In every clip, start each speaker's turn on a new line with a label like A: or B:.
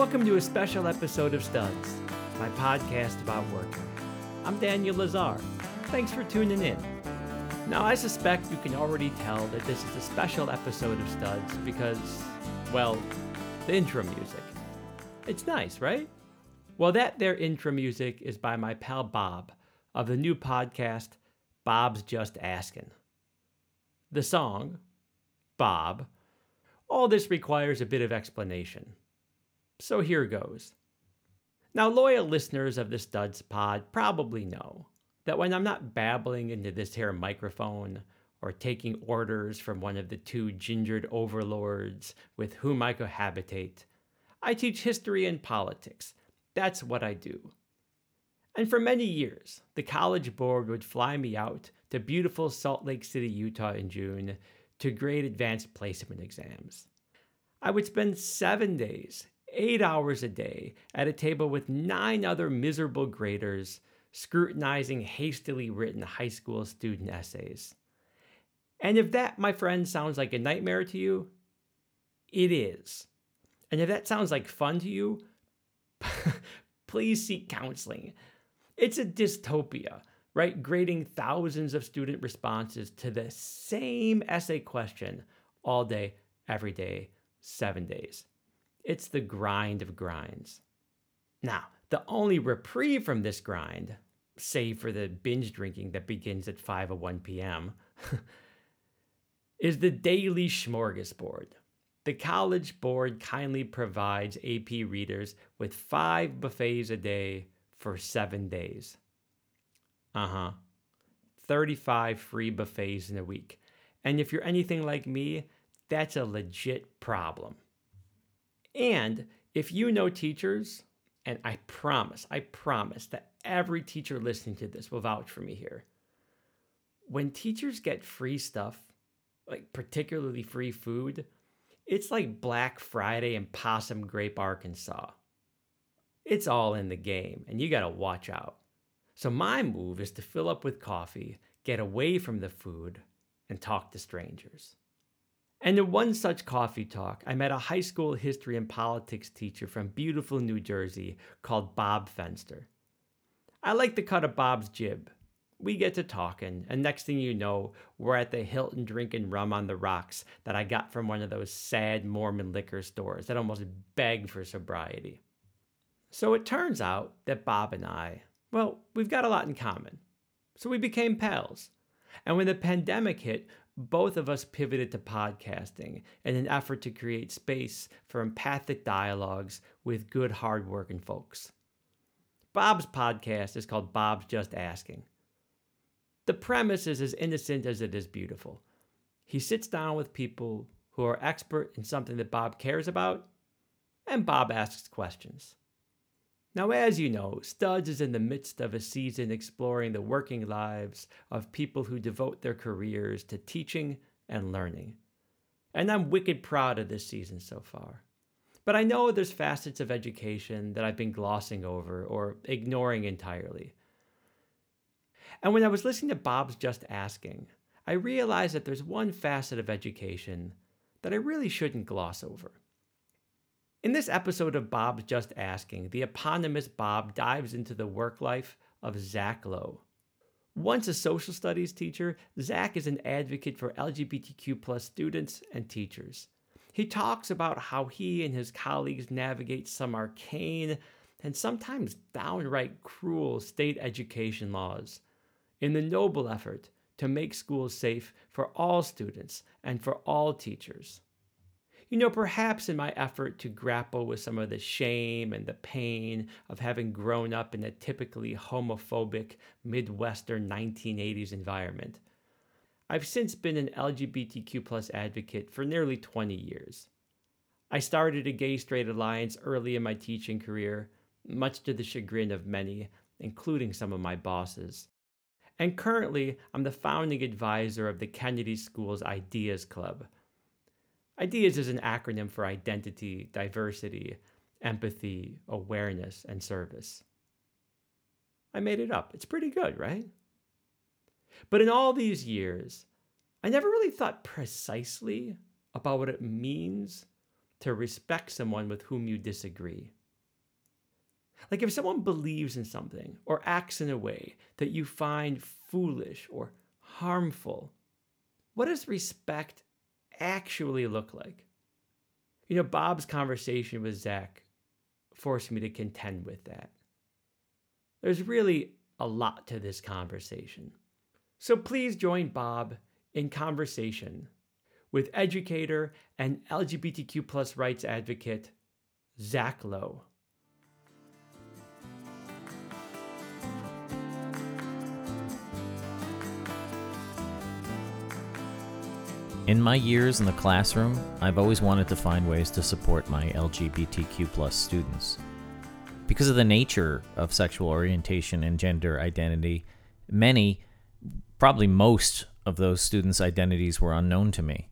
A: Welcome to a special episode of Studs, my podcast about working. I'm Daniel Lazar. Thanks for tuning in. Now, I suspect you can already tell that this is a special episode of Studs because, well, the intro music. It's nice, right? Well, that there intro music is by my pal Bob of the new podcast, Bob's Just Asking. The song, Bob, all this requires a bit of explanation. So here goes. Now, loyal listeners of this Studs Pod probably know that when I'm not babbling into this here microphone or taking orders from one of the two gingered overlords with whom I cohabitate, I teach history and politics. That's what I do. And for many years, the College Board would fly me out to beautiful Salt Lake City, Utah in June to grade advanced placement exams. I would spend seven days, eight hours a day, at a table with nine other miserable graders scrutinizing hastily written high school student essays. And if that, my friend, sounds like a nightmare to you, it is. And if that sounds like fun to you, please seek counseling. It's a dystopia, right? Grading thousands of student responses to the same essay question all day, every day, seven days. It's the grind of grinds. Now, the only reprieve from this grind, save for the binge drinking that begins at 5:01 p.m., is the daily smorgasbord. The College Board kindly provides AP readers with five buffets a day for seven days. Uh huh. 35 free buffets in a week. And if you're anything like me, that's a legit problem. And if you know teachers, and I promise, I promise that every teacher listening to this will vouch for me here. When teachers get free stuff, like particularly free food, it's like Black Friday in Possum Grape, Arkansas. It's all in the game, and you gotta watch out. So, my move is to fill up with coffee, get away from the food, and talk to strangers. And in one such coffee talk, I met a high school history and politics teacher from beautiful New Jersey called Bob Fenster. I like the cut of Bob's jib. We get to talking, and next thing you know, we're at the Hilton drinking rum on the rocks that I got from one of those sad Mormon liquor stores that almost beg for sobriety. So it turns out that Bob and I, well, we've got a lot in common. So we became pals. And when the pandemic hit, both of us pivoted to podcasting in an effort to create space for empathic dialogues with good, hardworking folks. Bob's podcast is called Bob's Just Asking. The premise is as innocent as it is beautiful. He sits down with people who are expert in something that Bob cares about, and Bob asks questions. Now, as you know, Studs is in the midst of a season exploring the working lives of people who devote their careers to teaching and learning. And I'm wicked proud of this season so far. But I know there's facets of education that I've been glossing over or ignoring entirely. And when I was listening to Bob's Just Asking, I realized that there's one facet of education that I really shouldn't gloss over. In this episode of Bob's Just Asking, the eponymous Bob dives into the work life of Zach Lowe. Once a social studies teacher, Zach is an advocate for LGBTQ plus students and teachers. He talks about how he and his colleagues navigate some arcane and sometimes downright cruel state education laws in the noble effort to make schools safe for all students and for all teachers you know, perhaps in my effort to grapple with some of the shame and the pain of having grown up in a typically homophobic Midwestern 1980s environment, I've since been an LGBTQ plus advocate for nearly 20 years. I started a gay straight alliance early in my teaching career, much to the chagrin of many, including some of my bosses. And currently, I'm the founding advisor of the Kennedy School's Ideas Club IDEAS is an acronym for identity, diversity, empathy, awareness, and service. I made it up. It's pretty good, right? But in all these years, I never really thought precisely about what it means to respect someone with whom you disagree. Like if someone believes in something or acts in a way that you find foolish or harmful, what does respect actually look like? You know, Bob's conversation with Zach forced me to contend with that. There's really a lot to this conversation. So please join Bob in conversation with educator and LGBTQ plus rights advocate Zach Lowe.
B: In my years in the classroom, I've always wanted to find ways to support my LGBTQ students. Because of the nature of sexual orientation and gender identity, many, probably most of those students' identities were unknown to me.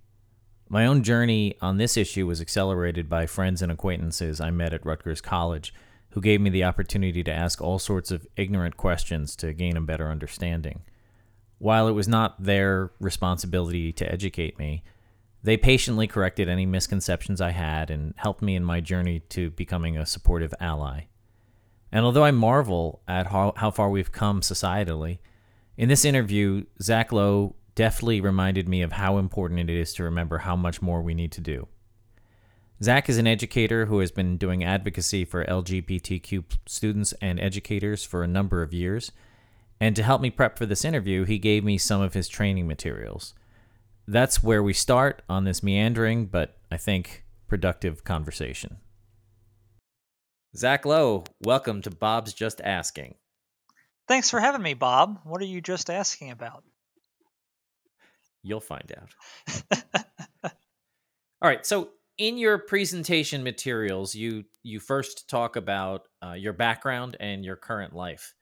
B: My own journey on this issue was accelerated by friends and acquaintances I met at Rutgers College who gave me the opportunity to ask all sorts of ignorant questions to gain a better understanding. While it was not their responsibility to educate me, they patiently corrected any misconceptions I had and helped me in my journey to becoming a supportive ally. And although I marvel at how, how far we've come societally, in this interview, Zach Lowe deftly reminded me of how important it is to remember how much more we need to do. Zach is an educator who has been doing advocacy for LGBTQ students and educators for a number of years and to help me prep for this interview, he gave me some of his training materials. That's where we start on this meandering, but I think productive conversation. Zach Lowe, welcome to Bob's Just Asking.
C: Thanks for having me, Bob. What are you just asking about?
B: You'll find out. All right, so in your presentation materials, you you first talk about uh, your background and your current life.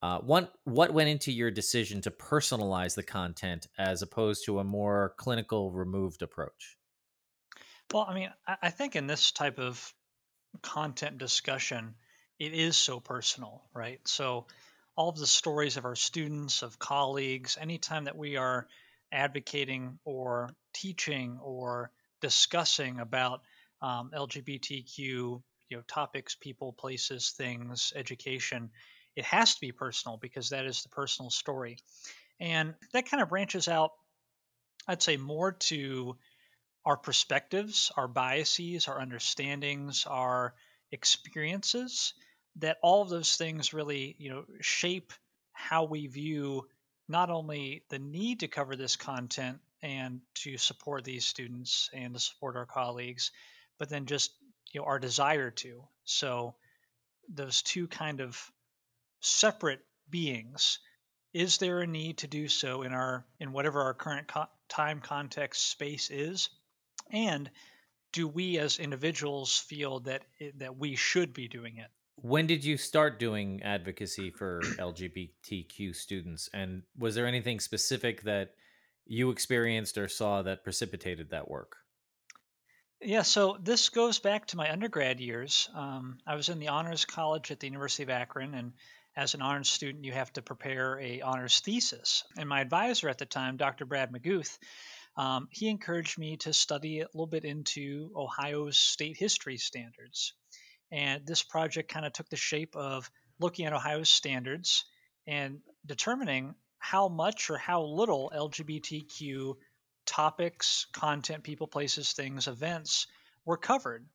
B: Uh, what what went into your decision to personalize the content as opposed to a more clinical, removed approach?
C: Well, I mean, I think in this type of content discussion, it is so personal, right? So, all of the stories of our students, of colleagues, anytime that we are advocating or teaching or discussing about um, LGBTQ, you know, topics, people, places, things, education, it has to be personal because that is the personal story. And that kind of branches out, I'd say, more to our perspectives, our biases, our understandings, our experiences, that all of those things really, you know, shape how we view not only the need to cover this content and to support these students and to support our colleagues, but then just you know our desire to. So those two kind of separate beings is there a need to do so in our in whatever our current co- time context space is? And do we as individuals feel that it, that we should be doing it?
B: When did you start doing advocacy for lgbtq students? And was there anything specific that you experienced or saw that precipitated that work?
C: Yeah, so this goes back to my undergrad years. Um, I was in the honors college at the University of Akron, and as an honors student, you have to prepare a honors thesis. And my advisor at the time, Dr. Brad Maguth, um, he encouraged me to study a little bit into Ohio's state history standards. And this project kind of took the shape of looking at Ohio's standards and determining how much or how little LGBTQ topics, content, people, places, things, events were covered.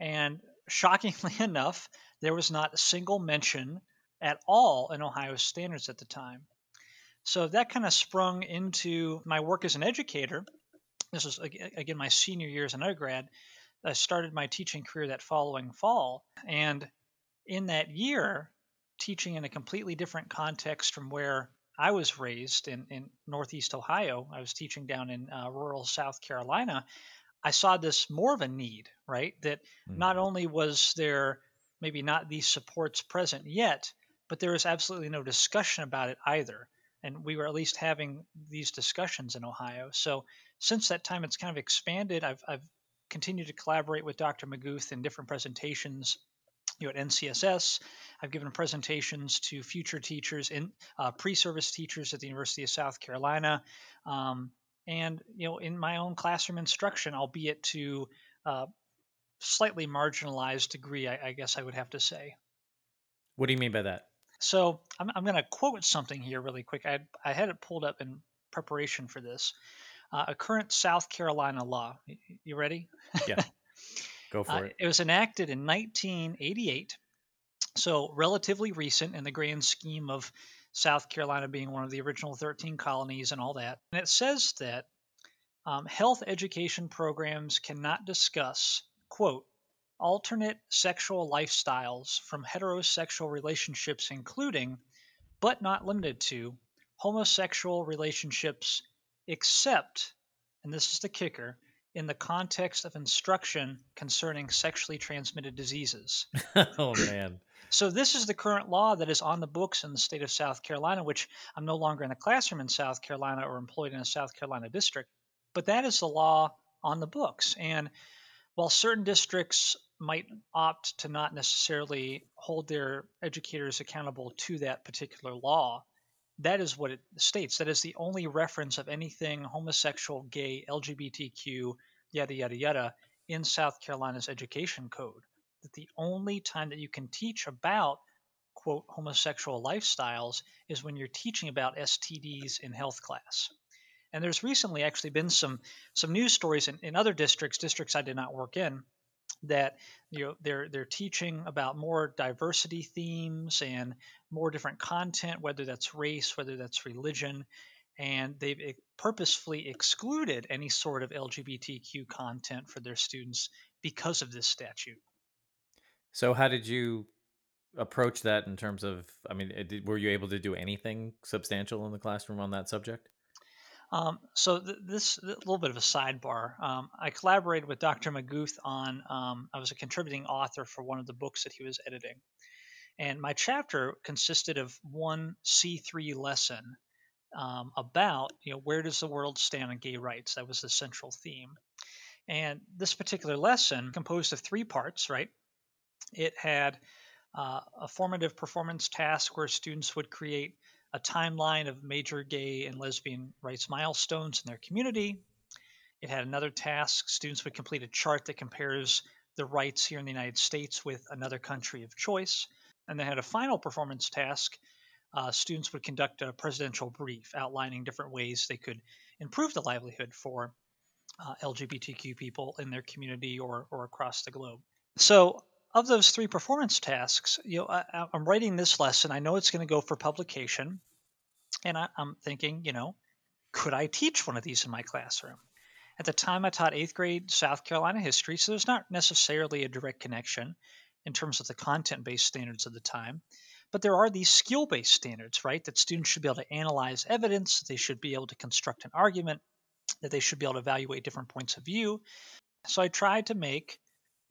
C: And shockingly enough, there was not a single mention at all in Ohio standards at the time. So that kind of sprung into my work as an educator. This was, again, my senior year as an undergrad. I started my teaching career that following fall. And in that year, teaching in a completely different context from where I was raised in, in Northeast Ohio, I was teaching down in uh, rural South Carolina. I saw this more of a need, right? That mm-hmm. not only was there maybe not these supports present yet, but there was absolutely no discussion about it either. And we were at least having these discussions in Ohio. So since that time, it's kind of expanded. I've, I've continued to collaborate with Dr. Maguth in different presentations you know, at NCSS. I've given presentations to future teachers in uh, pre-service teachers at the University of South Carolina, um, and you know, in my own classroom instruction, albeit to uh, slightly marginalized degree, I, I guess I would have to say.
B: What do you mean by that?
C: So I'm, I'm going to quote something here really quick. I, I had it pulled up in preparation for this. Uh, a current South Carolina law. You ready?
B: Yeah. Go for
C: Uh,
B: it.
C: it was enacted in 1988, so relatively recent in the grand scheme of South Carolina being one of the original 13 colonies and all that. And it says that um, health education programs cannot discuss, quote, alternate sexual lifestyles from heterosexual relationships, including, but not limited to, homosexual relationships, except, and this is the kicker, in the context of instruction concerning sexually transmitted diseases.
B: oh man.
C: So, this is the current law that is on the books in the state of South Carolina, which I'm no longer in a classroom in South Carolina or employed in a South Carolina district, but that is the law on the books. And while certain districts might opt to not necessarily hold their educators accountable to that particular law, that is what it states. That is the only reference of anything homosexual, gay, LGBTQ, yada, yada, yada, in South Carolina's education code. That the only time that you can teach about, quote, homosexual lifestyles is when you're teaching about STDs in health class. And there's recently actually been some some news stories in, in other districts, districts I did not work in, that you know they're they're teaching about more diversity themes and more different content, whether that's race, whether that's religion, and they've purposefully excluded any sort of LGBTQ content for their students because of this statute.
B: So how did you approach that in terms of? I mean, eh, did, were you able to do anything substantial in the classroom on that subject?
C: Um, so th- this a little bit of a sidebar. Um, I collaborated with Dr. Maguth on. Um, I was a contributing author for one of the books that he was editing, and my chapter consisted of one C3 lesson um, about you know where does the world stand on gay rights. That was the central theme, and this particular lesson composed of three parts. Right, it had uh, a formative performance task where students would create a timeline of major gay and lesbian rights milestones in their community. It had another task. Students would complete a chart that compares the rights here in the United States with another country of choice. And they had a final performance task. Uh, students would conduct a presidential brief outlining different ways they could improve the livelihood for uh, LGBTQ people in their community or, or across the globe. So, of those three performance tasks, you know, I, I'm writing this lesson. I know it's going to go for publication, and I, I'm thinking, you know, could I teach one of these in my classroom? At the time, I taught eighth grade South Carolina history, so there's not necessarily a direct connection in terms of the content based standards of the time. But there are these skill based standards, right? That students should be able to analyze evidence, they should be able to construct an argument, that they should be able to evaluate different points of view. So I tried to make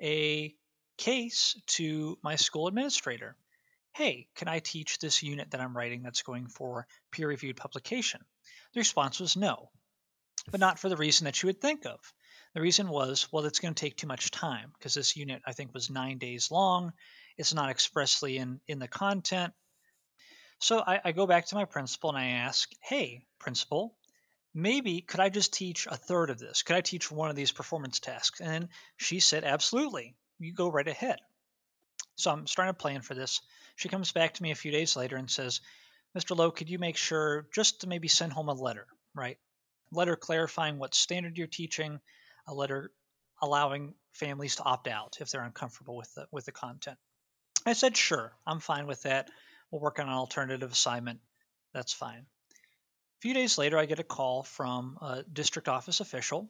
C: a case to my school administrator hey, can I teach this unit that I'm writing that's going for peer reviewed publication? The response was no, but not for the reason that you would think of. The reason was, well, it's going to take too much time because this unit, I think, was nine days long. It's not expressly in, in the content. So I, I go back to my principal and I ask, hey, principal, maybe could I just teach a third of this? Could I teach one of these performance tasks? And she said, absolutely. You go right ahead. So I'm starting to plan for this. She comes back to me a few days later and says, Mr. Lowe, could you make sure just to maybe send home a letter, right? A letter clarifying what standard you're teaching, a letter allowing families to opt out if they're uncomfortable with the with the content. I said, sure, I'm fine with that. We'll work on an alternative assignment. That's fine. A few days later, I get a call from a district office official.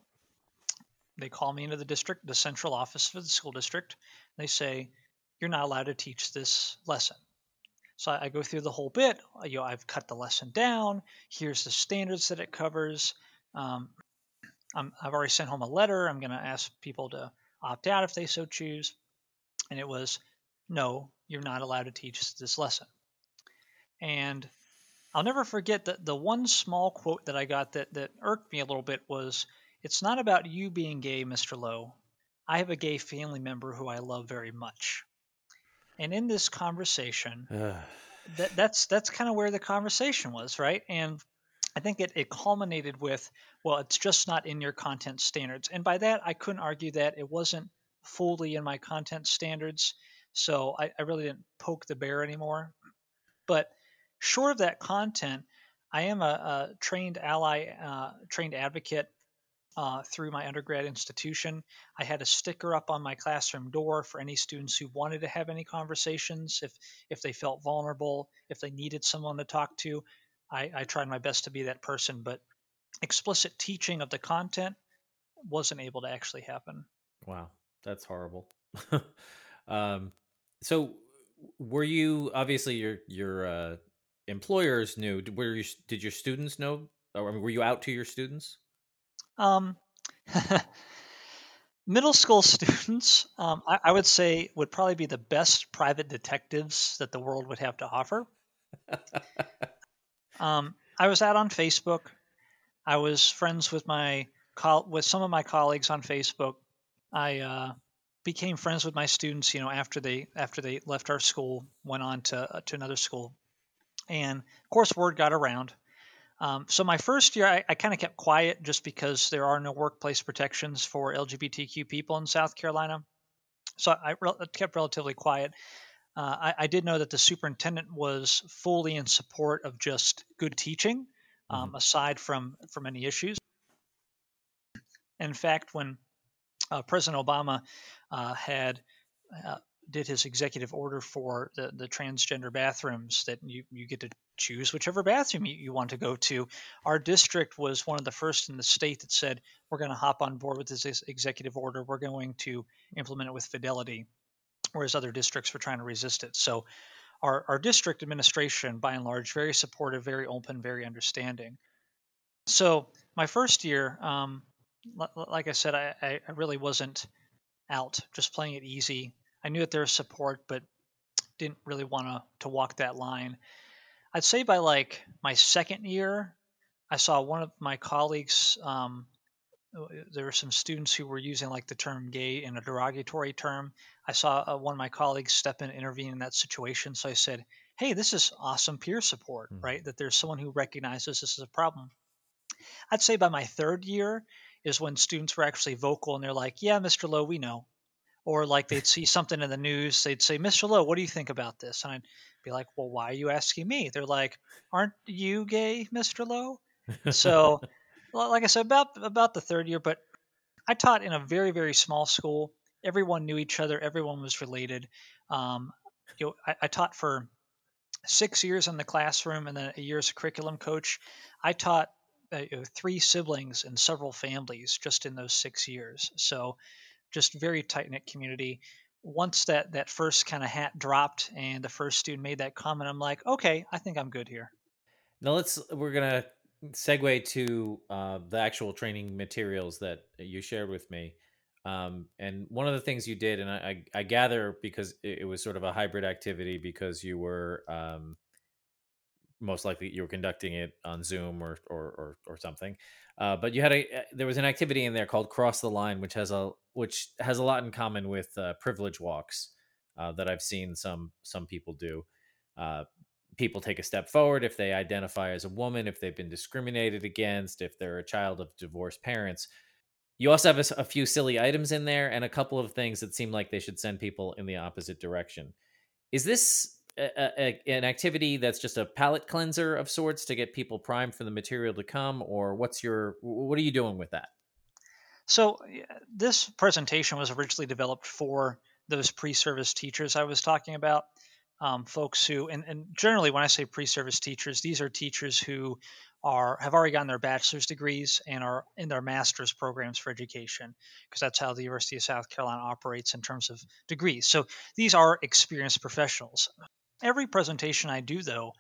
C: They call me into the district, the central office for the school district. They say, you're not allowed to teach this lesson. So I go through the whole bit. You know, I've cut the lesson down. Here's the standards that it covers. Um, i have already sent home a letter. I'm going to ask people to opt out if they so choose. And it was, no, you're not allowed to teach this lesson. And I'll never forget that the one small quote that I got that, that irked me a little bit was, it's not about you being gay, Mr. Lowe. I have a gay family member who I love very much. And in this conversation, that, that's that's kind of where the conversation was, right? And I think it, it culminated with, well, it's just not in your content standards. And by that, I couldn't argue that it wasn't fully in my content standards, so I, I really didn't poke the bear anymore. But short of that content, I am a, a trained ally, uh, trained advocate uh, through my undergrad institution. I had a sticker up on my classroom door for any students who wanted to have any conversations, if if they felt vulnerable, if they needed someone to talk to. I, I tried my best to be that person, but explicit teaching of the content wasn't able to actually happen.
B: Wow, that's horrible. um, so, were you obviously your your uh, employers knew? Were you, did your students know? Or were you out to your students?
C: Um, middle school students, um, I, I, would say, would probably be the best private detectives that the world would have to offer. um, I was out on Facebook. I was friends with my with some of my colleagues on Facebook. I uh, became friends with my students, you know, after they after they left our school, went on to uh, to another school, and of course, word got around. Um, so my first year, I, I kind of kept quiet just because there are no workplace protections for LGBTQ people in South Carolina. So I re- kept relatively quiet. Uh, I, I, did know that the superintendent was fully in support of just good teaching, um, mm-hmm. aside from from any issues. In fact, when uh, President Obama uh, had uh, did his executive order for the, the transgender bathrooms that you, you get to choose whichever bathroom you, you want to go to. Our district was one of the first in the state that said, we're going to hop on board with this executive order. We're going to implement it with fidelity, whereas other districts were trying to resist it. So our, our district administration, by and large, very supportive, very open, very understanding. So my first year, um, like I said, I, I really wasn't out, just playing it easy, I knew that there was support, but didn't really want to to walk that line. I'd say by like my second year, I saw one of my colleagues. Um, there were some students who were using like the term gay in a derogatory term. I saw uh, one of my colleagues step in and intervene in that situation. So I said, "Hey, this is awesome peer support, mm-hmm. right? That there's someone who recognizes this is a problem." I'd say by my third year is when students were actually vocal and they're like, "Yeah, Mr. Lowe, we know or like they'd see something in the news they'd say mr lowe what do you think about this? And i'd be like well why are you asking me? They're like aren't you gay mr lowe? So like i said about about the third year but i taught in a very very small school. Everyone knew each other. Everyone was related. Um, you know, I, I taught for six years in the classroom and then a year as a curriculum coach. I taught uh, three siblings and several families just in those six years. So just very tight knit community. Once that that first kind of hat dropped and the first student made that comment, I'm like, okay, I think I'm good here.
B: Now let's we're gonna segue to uh, the actual training materials that you shared with me. Um, and one of the things you did, and I, I, I gather because it, it, was sort of a hybrid activity because you were um, most likely you were conducting it on Zoom or or or, or something. Uh, but you had a uh, there was an activity in there called Cross the Line, which has a which has a lot in common with uh, privilege walks uh, that I've seen some some people do. Uh, people take a step forward if they identify as a woman, if they've been discriminated against, if they're a child of divorced parents. You also have a, a few silly items in there and a couple of things that seem like they should send people in the opposite direction. Is this a, a, an activity that's just a palate cleanser of sorts to get people primed for the material to come, or what's your what are you doing with that?
C: So this presentation was originally developed for those pre-service teachers I was talking about. Um, folks who, and, and generally when I say pre-service teachers, these are teachers who are have already gotten their bachelor's degrees and are in their master's programs for education because that's how the University of South Carolina operates in terms of degrees. So these are experienced professionals. Every presentation I do, though,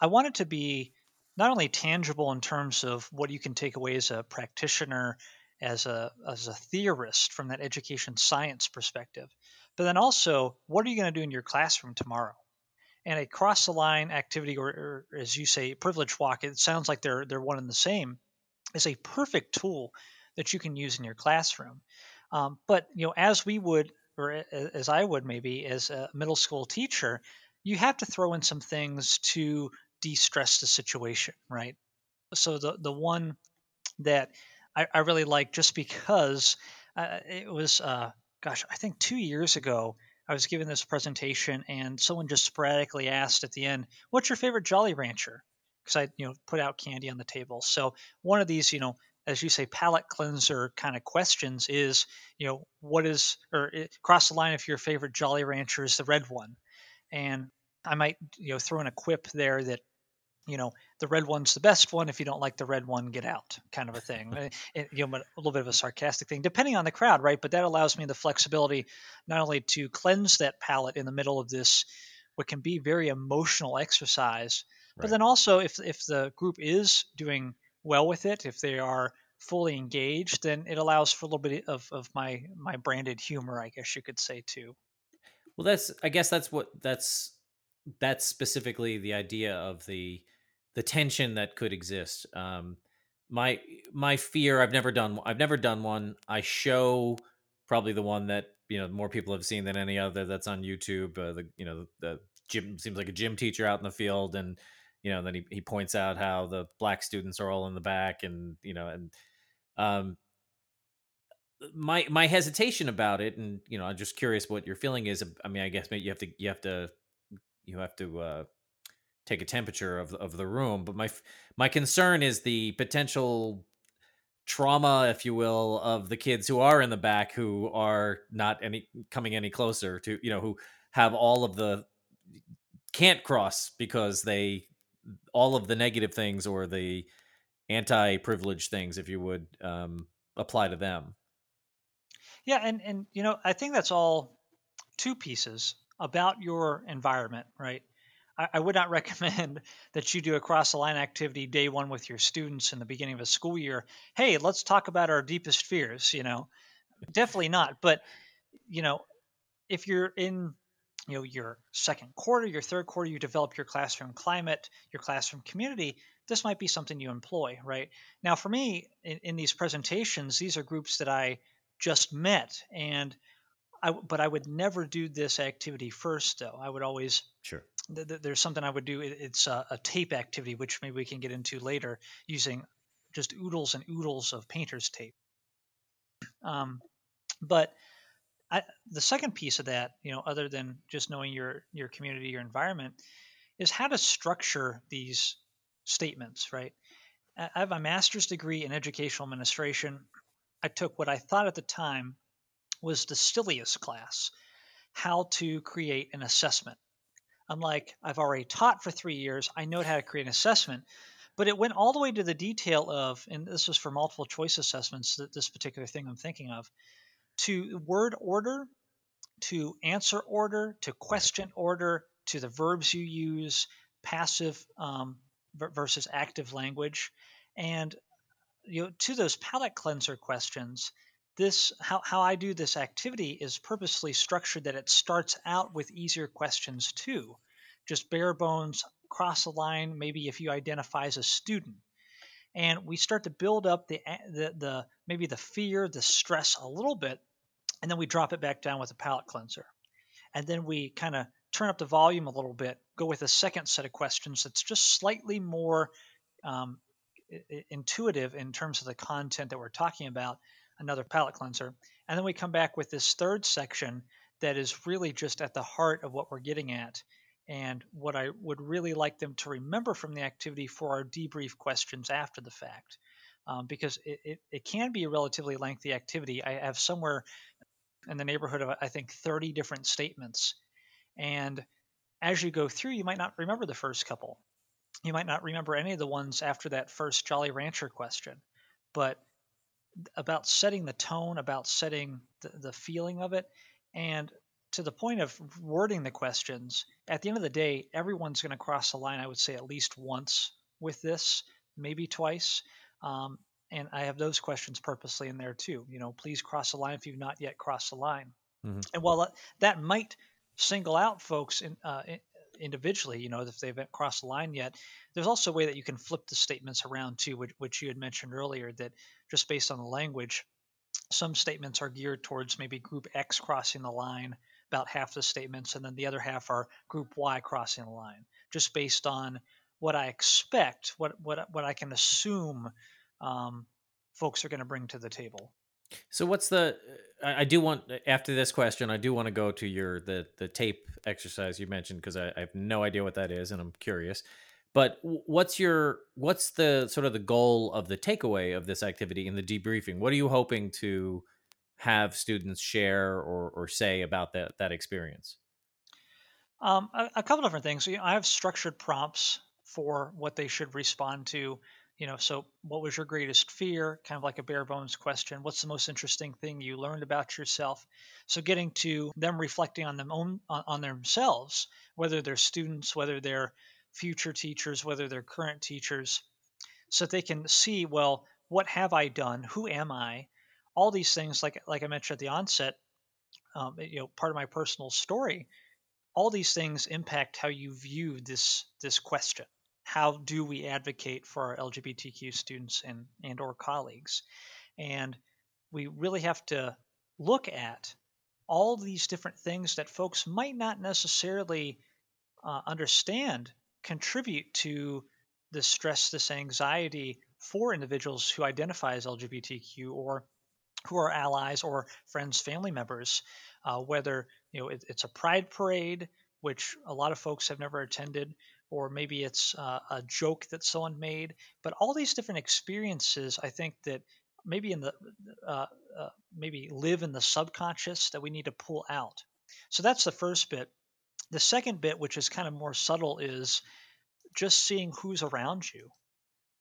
C: I want it to be not only tangible in terms of what you can take away as a practitioner, as a as a theorist from that education science perspective, but then also what are you going to do in your classroom tomorrow? And a cross the line activity, or, or as you say, privilege walk, it sounds like they're they're one and the same, is a perfect tool that you can use in your classroom. Um, but you know, as we would, or as I would maybe as a middle school teacher, you have to throw in some things to de-stress the situation, right? So the the one that I, I really like just because uh, it was uh, gosh, I think two years ago, I was giving this presentation and someone just sporadically asked at the end, "What's your favorite Jolly Rancher?" Because I, you know, put out candy on the table. So one of these, you know, as you say, palate cleanser kind of questions is, you know, what is or it, cross the line if your favorite Jolly Rancher is the red one, and I might, you know, throw in a quip there that you know the red one's the best one. If you don't like the red one get out kind of a thing. It, you know a little bit of a sarcastic thing depending on the crowd right? But that allows me the flexibility not only to cleanse that palate in the middle of this what can be very emotional exercise right. but then also if if the group is doing well with it if they are fully engaged then it allows for a little bit of, of my my branded humor i guess you could say too
B: well that's i guess that's what that's that's specifically the idea of the the tension that could exist. Um, my my fear. I've never done. I've never done one. I show probably the one that you know more people have seen than any other. That's on YouTube. Uh, the you know the gym seems like a gym teacher out in the field, and you know then he he points out how the black students are all in the back, and you know and um my my hesitation about it and you know i'm just curious what your feeling is i mean i guess maybe you have to you have to you have to uh take a temperature of of the room. But my my concern is the potential trauma, if you will, of the kids who are in the back who are not any coming any closer to you know who have all of the can't cross because they all of the negative things or the anti-privilege things, if you would, um, apply to them.
C: Yeah, and and you know I think that's all two pieces about your environment, right? I, I would not recommend that you do a cross the line activity day one with your students in the beginning of a school year. Hey, let's talk about our deepest fears. You know, definitely not. But you know, if you're in you know your second quarter your third quarter you develop your classroom climate your classroom community this might be something you employ right now for me in, in these presentations these are groups that i just met and I, but I would never do this activity first, though. I would always
B: sure
C: th- th- there's something I would do. It's a, a, tape activity, which maybe we can get into later, using just oodles and oodles of painter's tape. Um, but I, the second piece of that, you know, other than just knowing your your community, your environment, is how to structure these statements. Right. I have a master's degree in educational administration. I took what I thought at the time was the silliest class, how to create an assessment. I'm like, I've already taught for three years. I know how to create an assessment. But it went all the way to the detail of, and this was for multiple choice assessments, That this particular thing I'm thinking of, to word order, to answer order, to question order, to the verbs you use, passive um, versus active language. And you know, to those palate cleanser questions, this how, how i do this activity is purposely structured that it starts out with easier questions too. Just bare bones cross the line maybe if you identify as a student. And we start to build up the, the, the maybe the fear the stress a little bit and then we drop it back down with a palate cleanser. And then we kind of turn up the volume a little bit go with a second set of questions that's just slightly more um, intuitive in terms of the content that we're talking about another palate cleanser. And then we come back with this third section that is really just at the heart of what we're getting at and what I would really like them to remember from the activity for our debrief questions after the fact. Um, because it, it, it, can be a relatively lengthy activity. I have somewhere in the neighborhood of, I think, 30 different statements. And as you go through, you might not remember the first couple. You might not remember any of the ones after that first Jolly Rancher question. But about setting the tone, about setting the, the feeling of it, and to the point of wording the questions. At the end of the day, everyone's going to cross the line. I would say at least once with this, maybe twice. Um, and I have those questions purposely in there too. You know, please cross the line if you've not yet crossed the line. Mm-hmm. And while that might single out folks in, uh, individually, you know, if they haven't crossed the line yet. There's also a way that you can flip the statements around too, which, which you had mentioned earlier, that just based on the language, some statements are geared towards maybe group X crossing the line, about half the statements, and then the other half are group Y crossing the line, just based on what I expect, what what what I can assume um, folks are going to bring to the table.
B: So what's the? I, do want after this question, I do want to go to your the the tape exercise you mentioned because I, I have no idea what that is and I'm curious. But what's your what's the sort of the goal of the takeaway of this activity in the debriefing? What are you hoping to have students share or, or say about that that experience?
C: Um, a, a couple different things. I have structured prompts for what they should respond to you know so what was your greatest fear? Kind of like a bare bones question. What's the most interesting thing you learned about yourself? So getting to them reflecting on them own on, on themselves whether they're students whether they're future teachers whether they're current teachers so they can see well what have i done? Who am i? All these things like like i mentioned at the onset um, you know part of my personal story all these things impact how you view this this question how do we advocate for our LGBTQ students and and or colleagues? And we really have to look at all these different things that folks might not necessarily uh, understand contribute to this stress, this anxiety for individuals who identify as LGBTQ or who are allies or friends, family members. Uh, whether you know it, it's a pride parade, which a lot of folks have never attended, or maybe it's uh, a joke that someone made. But all these different experiences, I think that maybe in the uh, uh, maybe live in the subconscious that we need to pull out. So that's the first bit. The second bit, which is kind of more subtle, is just seeing who's around you,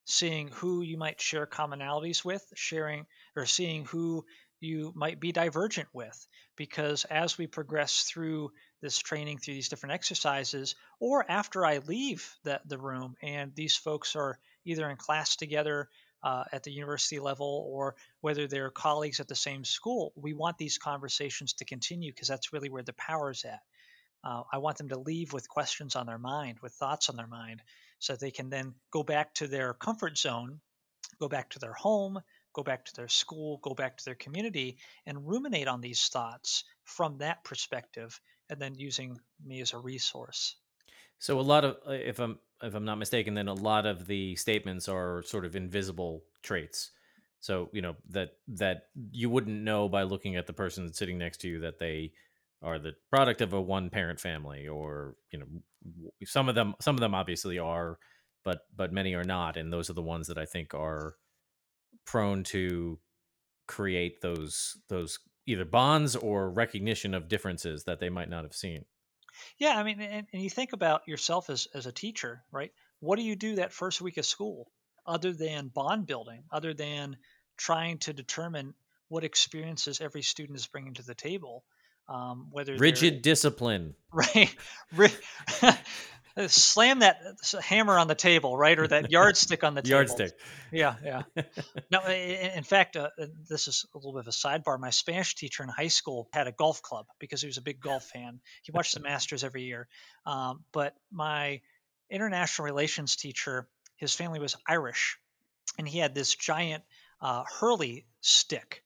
C: seeing who you might share commonalities with, sharing or seeing who you might be divergent with. Because as we progress through this training through these different exercises, or after I leave the, the room and these folks are either in class together uh, at the university level or whether they're colleagues at the same school, we want these conversations to continue because that's really where the power is at. Uh, I want them to leave with questions on their mind, with thoughts on their mind, so they can then go back to their comfort zone, go back to their home, go back to their school, go back to their community, and ruminate on these thoughts from that perspective and then using me as a resource.
B: So a lot of uh, if I'm if I'm not mistaken, then a lot of the statements are sort of invisible traits. So you know that that you wouldn't know by looking at the person sitting next to you that they are the product of a one parent family, or you know some of them some of them obviously are, but but many are not, and those are the ones that I think are prone to create those those either bonds or recognition of differences that they might not have seen.
C: Yeah, I mean, and, and you think about yourself as, as a teacher, right? What do you do that first week of school other than bond building, other than trying to determine what experiences every student is bringing to the table? Um, whether
B: rigid discipline,
C: right? slam that hammer on the table, right, or that yardstick on the table.
B: Yardstick.
C: Yeah, yeah. no, in fact, uh, this is a little bit of a sidebar. My Spanish teacher in high school had a golf club because he was a big golf fan. He watched the Masters every year. Um, but my international relations teacher, his family was Irish, and he had this giant uh, hurley stick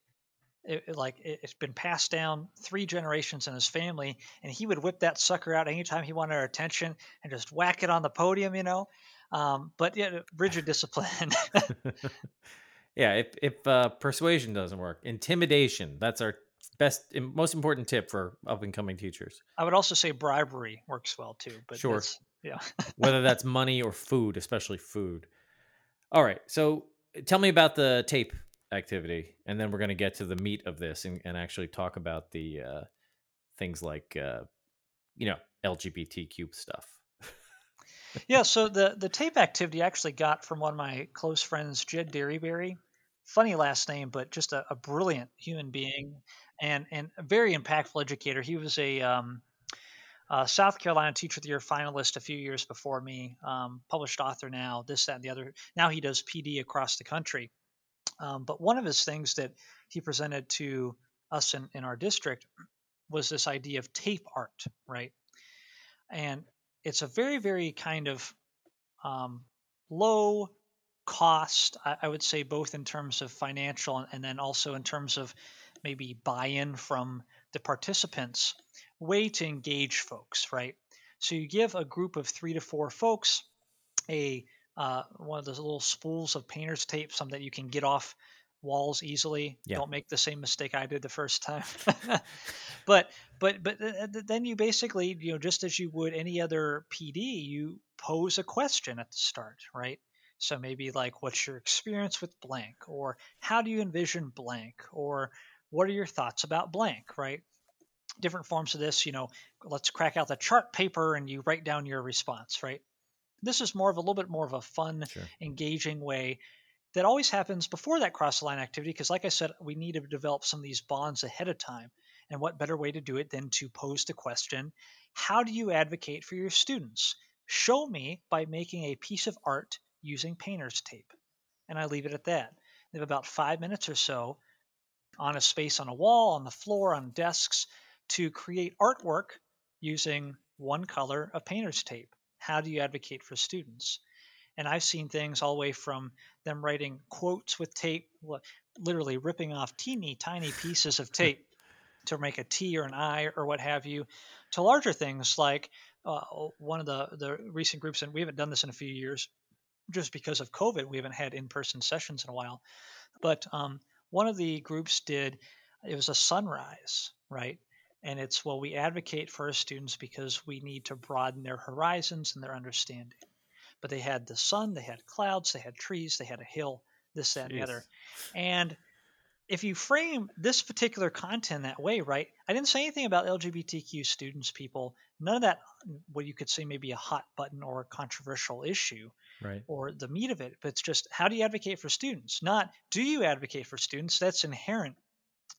C: it, it, like it, has been passed down three generations in his family, and he would whip that sucker out anytime he wanted our attention and just whack it on the podium, you know. Um, but yeah, rigid discipline.
B: yeah, if if uh, persuasion doesn't work, intimidation. That's our best, most important tip for up and coming teachers.
C: I would also say bribery works well too. But sure, yeah.
B: Whether that's money or food, especially food. All right, so tell me about the tape activity, and then we're going to get to the meat of this and, and actually talk about the uh, things like uh, you know LGBTQ stuff.
C: yeah, so the the tape activity I actually got from one of my close friends, Jed Dearybury. Funny last name, but just a, a brilliant human being and and a very impactful educator. He was a um, uh, South Carolina Teacher of the Year finalist a few years before me, um, published author now, this, that, and the other. Now he does PD across the country. Um, but one of his things that he presented to us in, in our district was this idea of tape art, right? And it's a very, very kind of um, low cost, I, I, would say, both in terms of financial and, and then also in terms of maybe buy in from the participants, way to engage folks, right? So you give a group of three to four folks a uh, one of those little spools of painter's tape, some that you can get off walls easily.
B: Yeah.
C: Don't make the same mistake I did the first time. but but but then you basically you know just as you would any other PD, you pose a question at the start, right? So maybe like, what's your experience with blank, or how do you envision blank, or what are your thoughts about blank, right? Different forms of this, you know, let's crack out the chart paper and you write down your response, right? This is more of a little bit more of a fun,
B: Sure.
C: engaging way. That always happens before that cross the line activity because like i said we need to develop some of these bonds ahead of time. And what better way to do it than to pose the question how do you advocate for your students? Show me by making a piece of art using painter's tape. And i leave it at that. They have about five minutes or so on a space on a wall on the floor on desks to create artwork using one color of painter's tape how do you advocate for students and I've seen things all the way from them writing quotes with tape, literally ripping off teeny tiny pieces of tape to make a T or an I or what have you, to larger things like uh, one of the, the recent groups, and we haven't done this in a few years just because of COVID. We haven't had in person sessions in a while. But um, one of the groups did, it was a sunrise, right? And it's, well, we advocate for our students because we need to broaden their horizons and their understanding but they had the sun, they had clouds, they had trees, they had a hill, this, that, and the other. And if you frame this particular content that way, right? I didn't say anything about LGBTQ students, people. None of that, what you could say maybe a hot button or a controversial issue,
B: right?
C: Or the meat of it. But it's just how do you advocate for students? Not do you advocate for students? That's inherent.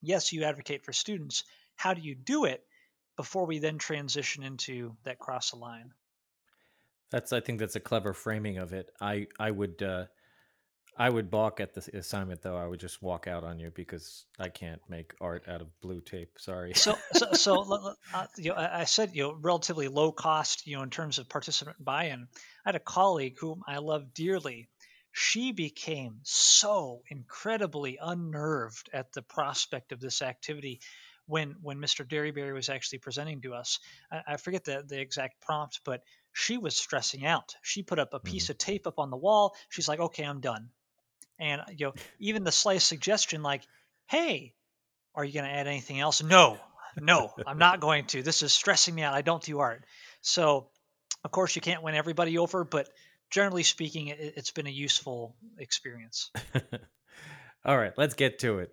C: Yes, you advocate for students. How do you do it before we then transition into that cross the line?
B: That's I think that's a clever framing of it. I I would uh, I would balk at the assignment though. I would just walk out on you because I can't make art out of blue tape. Sorry.
C: So so, so uh, you know, I said you know relatively low cost you know in terms of participant buy-in. I had a colleague whom I love dearly. She became so incredibly unnerved at the prospect of this activity when when Mr. Dearybury was actually presenting to us. I, I forget the the exact prompt, but she was stressing out. She put up a piece mm-hmm. of tape up on the wall. She's like, "Okay, I'm done." And you know, even the slightest suggestion, like, "Hey, are you going to add anything else?" No, no, I'm not going to. This is stressing me out. I don't do art. So, of course, you can't win everybody over, but generally speaking, it, has been a useful experience.
B: All right, let's get to it.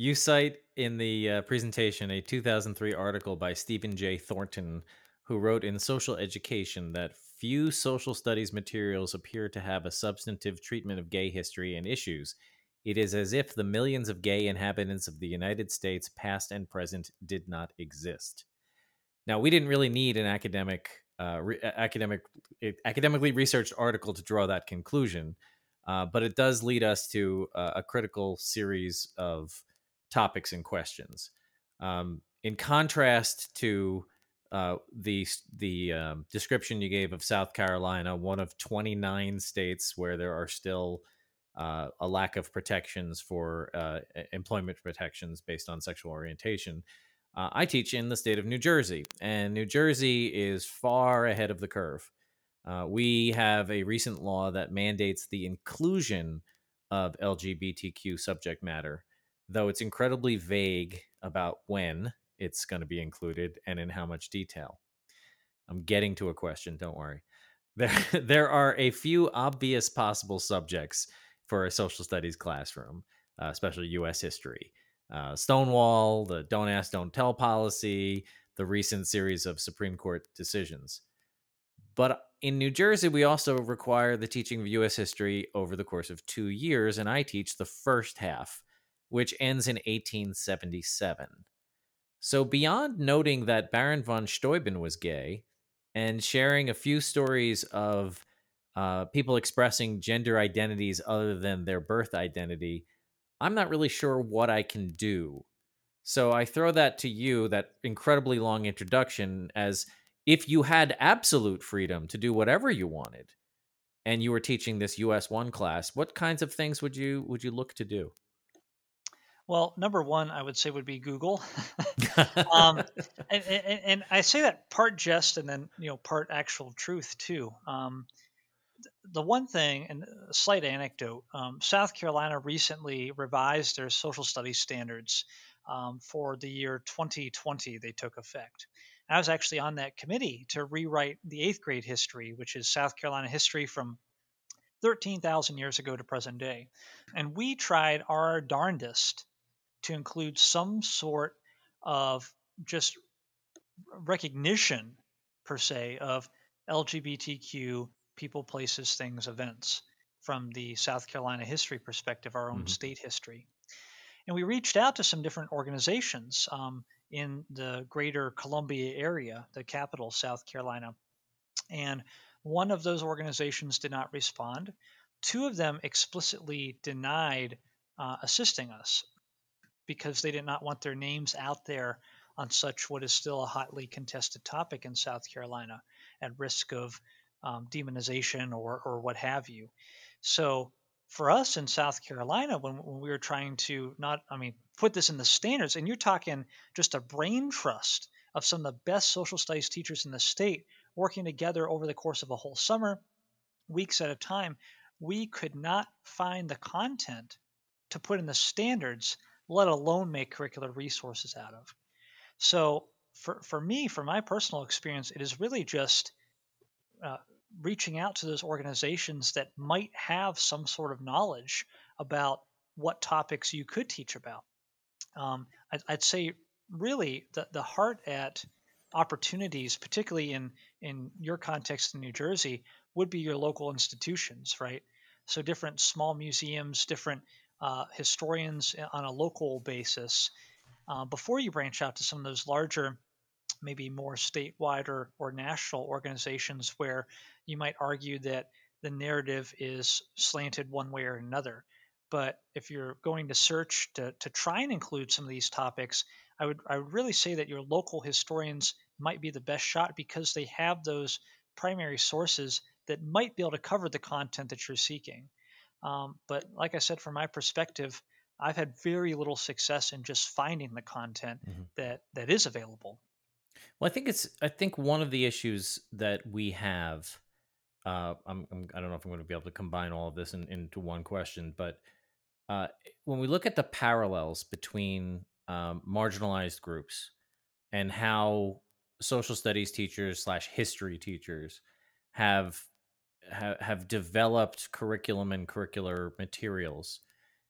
B: You cite in the uh, presentation a 2003 article by Stephen J. Thornton who wrote in Social Education that few social studies materials appear to have a substantive treatment of gay history and issues. It is as if the millions of gay inhabitants of the United States, past and present, did not exist. Now, we didn't really need an academic, uh, re- academic, academically researched article to draw that conclusion, uh, but it does lead us to uh, a critical series of topics and questions. Um, in contrast to uh, the the um, description you gave of South Carolina, one of 29 states where there are still uh, a lack of protections for uh, employment protections based on sexual orientation. Uh, I teach in the state of New Jersey, and New Jersey is far ahead of the curve. Uh, we have a recent law that mandates the inclusion of LGBTQ subject matter, though it's incredibly vague about when it's going to be included and in how much detail. I'm getting to a question, don't worry. There, there are a few obvious possible subjects for a social studies classroom, uh, especially U.S. history. Uh, Stonewall, the Don't Ask, Don't Tell policy, the recent series of Supreme Court decisions. But in New Jersey, we also require the teaching of U.S. history over the course of two years, and I teach the first half, which ends in 1877. So, beyond noting that Baron von Steuben was gay and sharing a few stories of uh, people expressing gender identities other than their birth identity, I'm not really sure what I can do. So, I throw that to you, that incredibly long introduction, as if you had absolute freedom to do whatever you wanted and you were teaching this US 1 class, what kinds of things would you would you look to do?
C: Well, number one, I would say would be Google. um, and, and, and, I say that part jest and then you know part actual truth too. Um, the one thing, and a slight anecdote um, South Carolina recently revised their social studies standards um, for the year 2020, they took effect. I was actually on that committee to rewrite the eighth grade history, which is South Carolina history from 13,000 years ago to present day. And we tried our darndest to include some sort of just recognition, per se, of LGBTQ people, places, things, events from the South Carolina history perspective, our own mm-hmm. state history. And we reached out to some different organizations um, in the greater Columbia area, the capital, South Carolina. And one of those organizations did not respond. Two of them explicitly denied uh, assisting us because they did not want their names out there on such what is still a hotly contested topic in South Carolina at risk of um, demonization or, or what have you. So for us in South Carolina, when, when we were trying to not, I mean, put this in the standards, and you're talking just a brain trust of some of the best social studies teachers in the state working together over the course of a whole summer, weeks at a time, we could not find the content to put in the standards, let alone make curricular resources out of. So for, for me, for my personal experience, it is really just uh, reaching out to those organizations that might have some sort of knowledge about what topics you could teach about. Um, I'd, I'd, say really the, the heart at opportunities, particularly in in your context in New Jersey, would be your local institutions, right? So different small museums, different uh, historians on a local basis. Uh, before you branch out to some of those larger, maybe more statewide or, or national organizations where you might argue that the narrative is slanted one way or another. But if you're going to search to, to try and include some of these topics, I would I would really say that your local historians might be the best shot because they have those primary sources that might be able to cover the content that you're seeking. Um, but like I said, from my perspective, I've had very little success in just finding the content mm-hmm. that that is available.
B: Well, I think it's I think one of the issues that we have. Uh, I'm, I'm I don't know if I'm going to be able to combine all of this in, into one question, but uh, when we look at the parallels between um, marginalized groups and how social studies teachers slash history teachers have ha, have developed curriculum and curricular materials.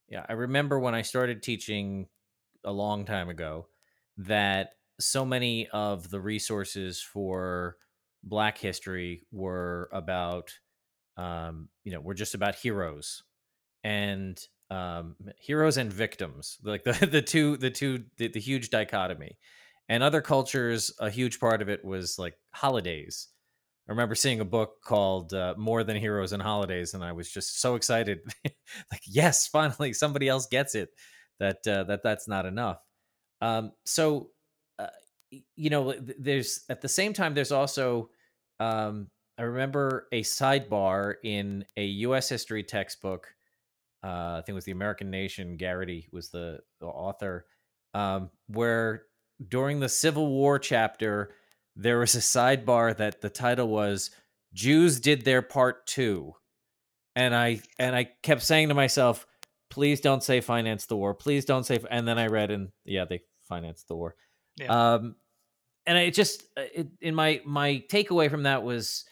B: Yeah, I remember when I started teaching a long time ago that so many of the resources for Black history were about, um, you know, were just about heroes and um, heroes and victims, like the the two the two the, the huge dichotomy and other cultures a huge part of it was like holidays i remember seeing a book called uh, more than heroes and holidays and i was just so excited. Like yes finally somebody else gets it that uh, that that's not enough. Um, so uh, you know there's at the same time there's also um, i remember a sidebar in a us history textbook uh, i think it was the american nation Garraty was the, the author um, where during the Civil War chapter, there was a sidebar that the title was Jews did their part too. And I and I kept saying to myself, please don't say finance the war. Please don't say and then I read and yeah, they financed the war. Yeah. Um and it just uh, it, in my my takeaway from that was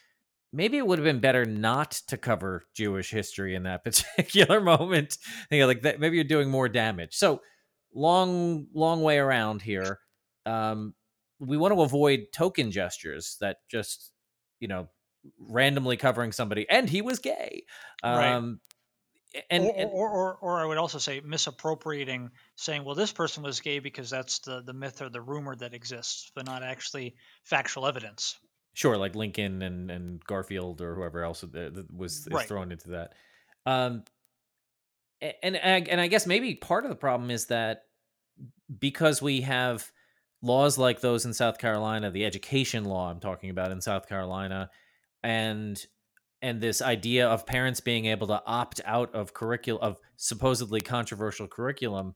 B: maybe it would have been better not to cover Jewish history in that particular moment. You know, like that maybe you're doing more damage. So long long way around here um, we want to avoid token gestures that just you know randomly covering somebody and he was gay um,
C: right. and, or, and or, or, or, I would also say misappropriating, saying, "Well, this person was gay because that's the the myth or the rumor that exists, but not actually factual evidence."
B: Sure, like Lincoln and and Garfield or whoever else was right. thrown into that. Um, and and I guess maybe part of the problem is that because we have laws like those in South Carolina, the education law I'm talking about in South Carolina, and and this idea of parents being able to opt out of curriculum of supposedly controversial curriculum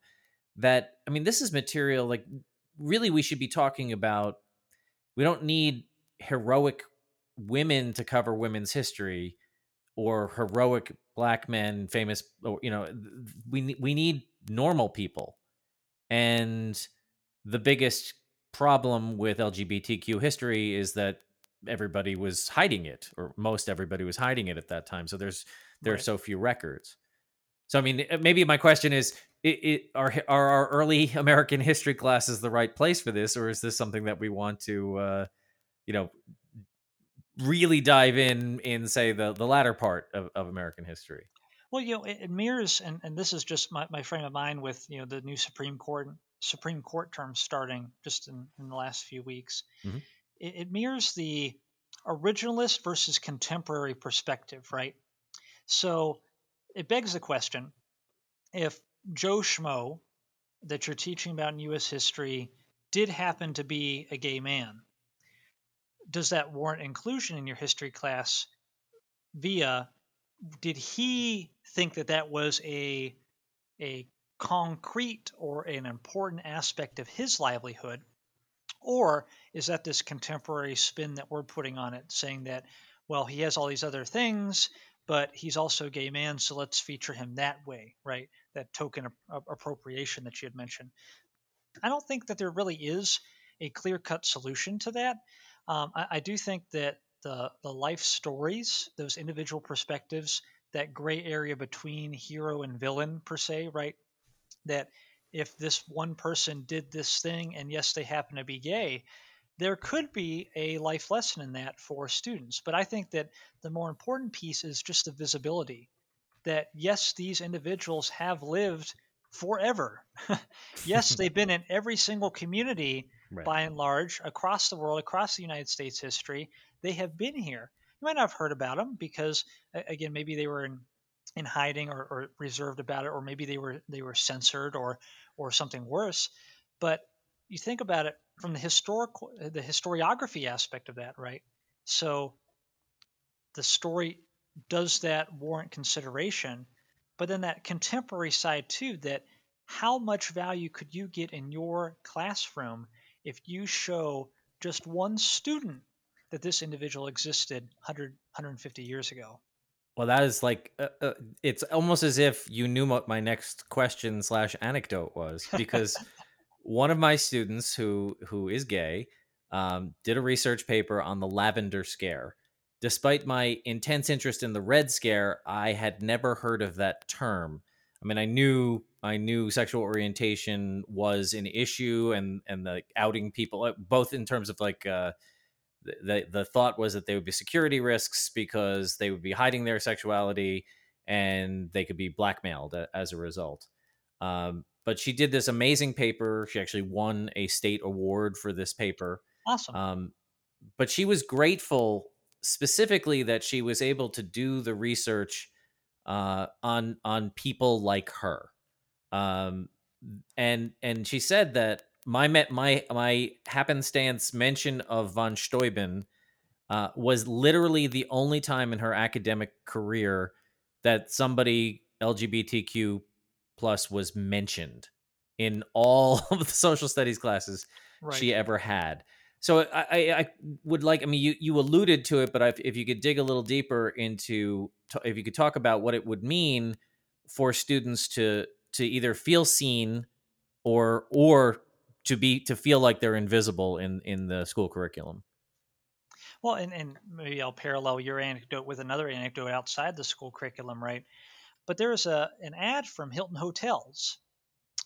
B: that I mean this is material like really we should be talking about we don't need heroic women to cover women's history or heroic black men, famous. or You know, we we need normal people, and the biggest problem with LGBTQ history is that everybody was hiding it, or most everybody was hiding it at that time. So there's there right. are so few records. So I mean, maybe my question is: it, it, are are our early American history classes the right place for this, or is this something that we want to, uh, you know, really dive in in say the the latter part of, of American history?
C: Well, you know, it, it mirrors, and, and this is just my, my frame of mind with you know the new Supreme Court Supreme Court term starting just in, in the last few weeks. Mm-hmm. It, it mirrors the originalist versus contemporary perspective, right? So it begs the question if Joe Schmo that you're teaching about in U.S. history did happen to be a gay man, does that warrant inclusion in your history class via did he think that that was a a concrete or an important aspect of his livelihood or is that this contemporary spin that we're putting on it saying that well he has all these other things but he's also a gay man so let's feature him that way right that token appropriation that you had mentioned i don't think that there really is a clear cut solution to that um, I, I do think that the the life stories, those individual perspectives, that gray area between hero and villain per se, right? That if this one person did this thing and yes, they happen to be gay, there could be a life lesson in that for students. But I think that the more important piece is just the visibility that yes, these individuals have lived forever. yes, they've been in every single community right. by and large across the world, across the United States history. They have been here. You might not have heard about them because, again, maybe they were in in hiding or, or reserved about it, or maybe they were they were censored or or something worse. But you think about it from the historical the historiography aspect of that, right? So the story does that warrant consideration? But then that contemporary side too, that how much value could you get in your classroom if you show just one student that this individual existed 100 150 years ago
B: well that is like uh, uh, it's almost as if you knew what my next question slash anecdote was because one of my students who who is gay um, did a research paper on the lavender scare. Despite my intense interest in the red scare i had never heard of that term. I mean i knew I knew sexual orientation was an issue, and and the outing people, uh, both in terms of like uh, the the thought was that they would be security risks because they would be hiding their sexuality, and they could be blackmailed as a result. Um, but she did this amazing paper. She actually won a state award for this paper.
C: Awesome. Um,
B: but she was grateful specifically that she was able to do the research uh, on on people like her um, and and she said that my my my happenstance mention of von Steuben uh, was literally the only time in her academic career that somebody LGBTQ plus was mentioned in all of the social studies classes right. she ever had. So I, I, I, would like, I mean, you, you alluded to it, but if, if you could dig a little deeper into, if you could talk about what it would mean for students to to either feel seen or or to be to feel like they're invisible in in the school curriculum.
C: Well and, and maybe i'll parallel your anecdote with another anecdote outside the school curriculum right? But there is a an ad from hilton hotels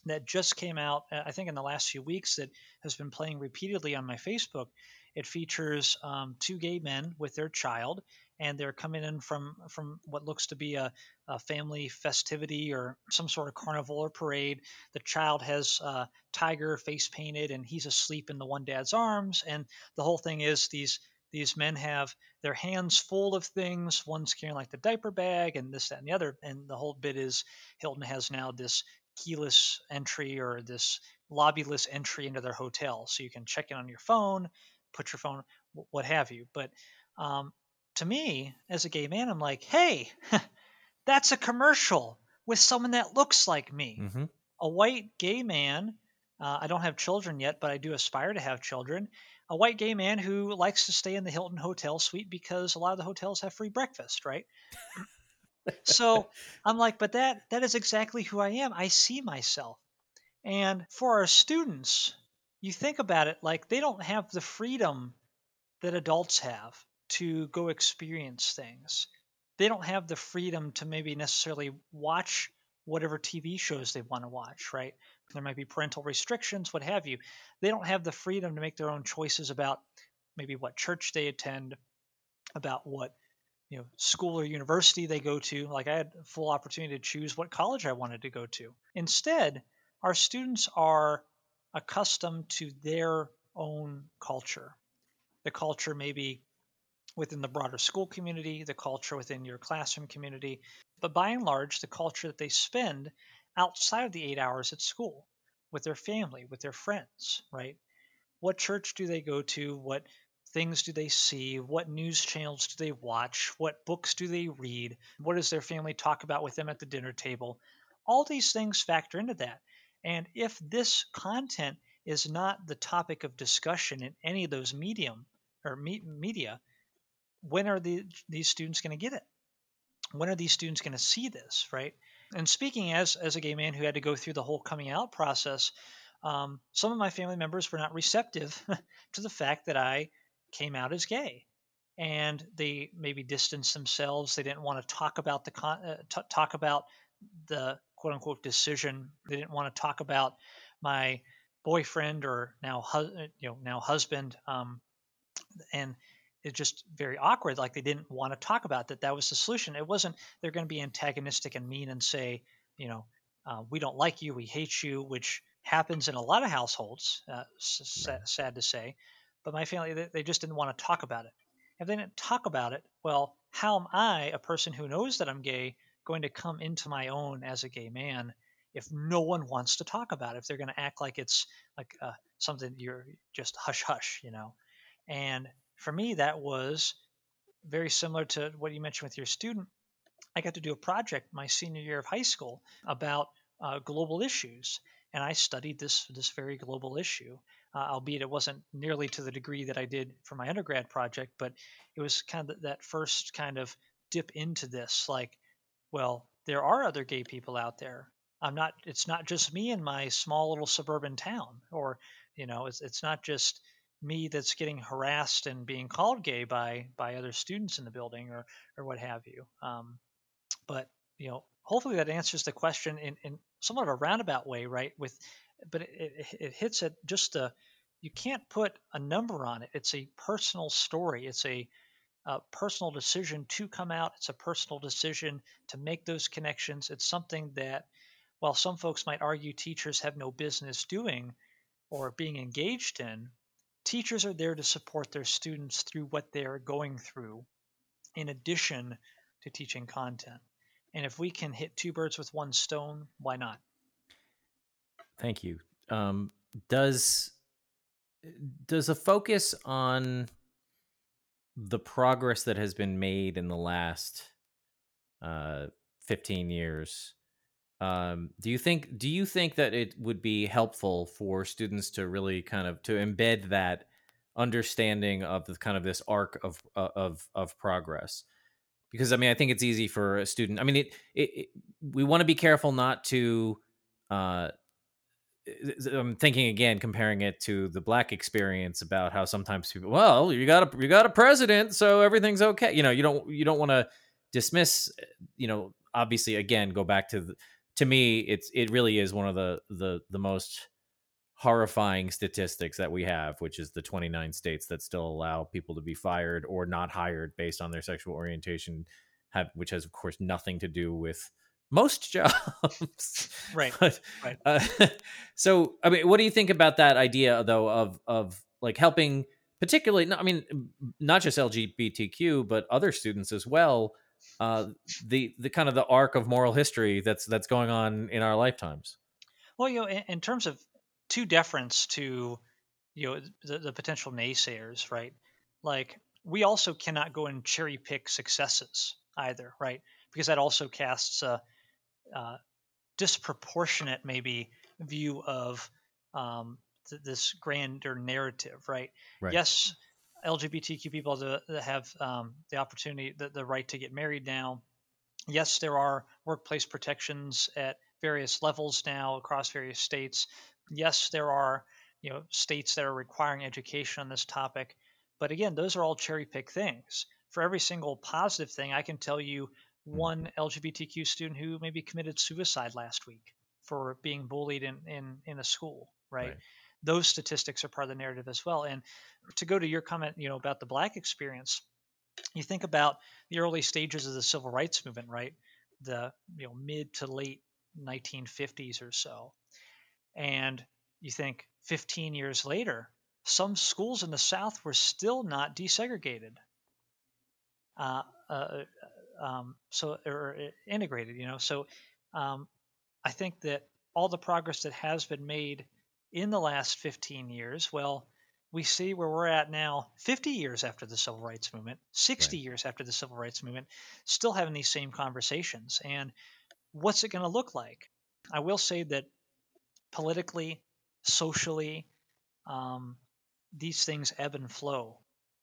C: that just came out uh, i think in the last few weeks that has been playing repeatedly on my facebook. It features um, two gay men with their child and they're coming in from from what looks to be a, a family festivity or some sort of carnival or parade. The child has uh, tiger face painted, and he's asleep in the one dad's arms. And the whole thing is these these men have their hands full of things. One's carrying like the diaper bag, and this, that, and the other. And the whole bit is Hilton has now this keyless entry or this lobbyless entry into their hotel, so you can check in on your phone, put your phone, what have you. But um, to me, as a gay man, I'm like, hey, that's a commercial with someone that looks like me. Mm-hmm. A white gay man Uh, I don't have children yet, but I do aspire to have children. A white gay man who likes to stay in the Hilton Hotel suite because a lot of the hotels have free breakfast, right? so I'm like, but that that is exactly who I am. I see myself. And for our students, you think about it like they don't have the freedom that adults have to go experience things. They don't have the freedom to maybe necessarily watch whatever TV shows they want to watch, right? There might be parental restrictions, what have you. They don't have the freedom to make their own choices about maybe what church they attend, about what you know school or university they go to. Like I had full opportunity to choose what college I wanted to go to. Instead, our students are accustomed to their own culture. The culture maybe within the broader school community, the culture within your classroom community, but by and large, the culture that they spend outside of the eight hours at school with their family, with their friends, right? What church do they go to? What things do they see? What news channels do they watch? What books do they read? What does their family talk about with them at the dinner table? All these things factor into that. And if this content is not the topic of discussion in any of those medium or me- media, when are the, these students going to get it? When are these students going to see this, right? And speaking as as a gay man who had to go through the whole coming out process, um, some of my family members were not receptive to the fact that I came out as gay, and they maybe distanced themselves. They didn't want to talk about the con- uh, t- talk about the quote unquote decision. They didn't want to talk about my boyfriend or now hu- you know now husband, um, and it's just very awkward. Like they didn't want to talk about that. That was the solution. It wasn't they're going to be antagonistic and mean and say, you know, uh, we don't like you, we hate you, which happens in a lot of households. Uh, sad, sad to say, but my family they, they just didn't want to talk about it. If they didn't talk about it, well, how am I, a person who knows that I'm gay, going to come into my own as a gay man? if no one wants to talk about it, if they're going to act like it's like uh, something you're just hush hush, you know. And for me, that was very similar to what you mentioned with your student. I got to do a project my senior year of high school about uh, global issues, and I studied this this very global issue. Uh, albeit it wasn't nearly to the degree that I did for my undergrad project, but it was kind of that first kind of dip into this. Like, well, there are other gay people out there. I'm not. It's not just me in my small little suburban town, or you know, it's it's not just me that's getting harassed and being called gay by by other students in the building or or what have you. Um, but you know, hopefully that answers the question in, in somewhat of a roundabout way, right? With but it, it, it hits at just a you can't put a number on it. It's a personal story. It's a personal decision to come out. It's a personal decision to make those connections. It's something that, while some folks might argue teachers have no business doing or being engaged in, teachers are there to support their students through what they're going through in addition to teaching content. And if we can hit two birds with one stone, why not?
B: Thank you. Um, does does a focus on the progress that has been made in the last uh, 15 years um, do you think do you think that it would be helpful for students to really kind of to embed that understanding of the kind of this arc of uh, of of progress? Because I mean, I think it's easy for a student. I mean, it, it, it we want to be careful not to. Uh, I'm thinking again, comparing it to the black experience about how sometimes people, well, you got a you got a president, so everything's okay. You know, you don't you don't want to dismiss. You know, obviously, again, go back to the to me, it's it really is one of the the the most horrifying statistics that we have, which is the 29 states that still allow people to be fired or not hired based on their sexual orientation, have which has of course nothing to do with most jobs.
C: Right.
B: but,
C: right.
B: Uh, so, I mean, what do you think about that idea though of of like helping, particularly? I mean, not just LGBTQ, but other students as well uh, the the kind of the arc of moral history that's that's going on in our lifetimes.
C: Well, you know, in, in terms of to deference to you know the, the potential naysayers, right? Like we also cannot go and cherry pick successes either, right? Because that also casts a, a disproportionate maybe view of um, th- this grander narrative, right?
B: Right.
C: Yes, LGBTQ people to have um, the opportunity, the, the right to get married now. Yes, there are workplace protections at various levels now across various states. Yes, there are you know states that are requiring education on this topic. But again, those are all cherry pick things. For every single positive thing, I can tell you one LGBTQ student who maybe committed suicide last week for being bullied in, in, in a school, right?
B: Right.
C: Those statistics are part of the narrative as well. And to go to your comment, you know, about the black experience, you think about the early stages of the civil rights movement, right? The you know mid to late 1950s or so, and you think 15 years later, some schools in the South were still not desegregated. Uh, uh, um, so or uh, integrated, you know. So um, I think that all the progress that has been made in the last 15 years, well, we see where we're at now, 50 years after the civil rights movement, 60
B: Right.
C: years after the civil rights movement, still having these same conversations. And what's it going to look like? I will say that politically, socially, um, these things ebb and flow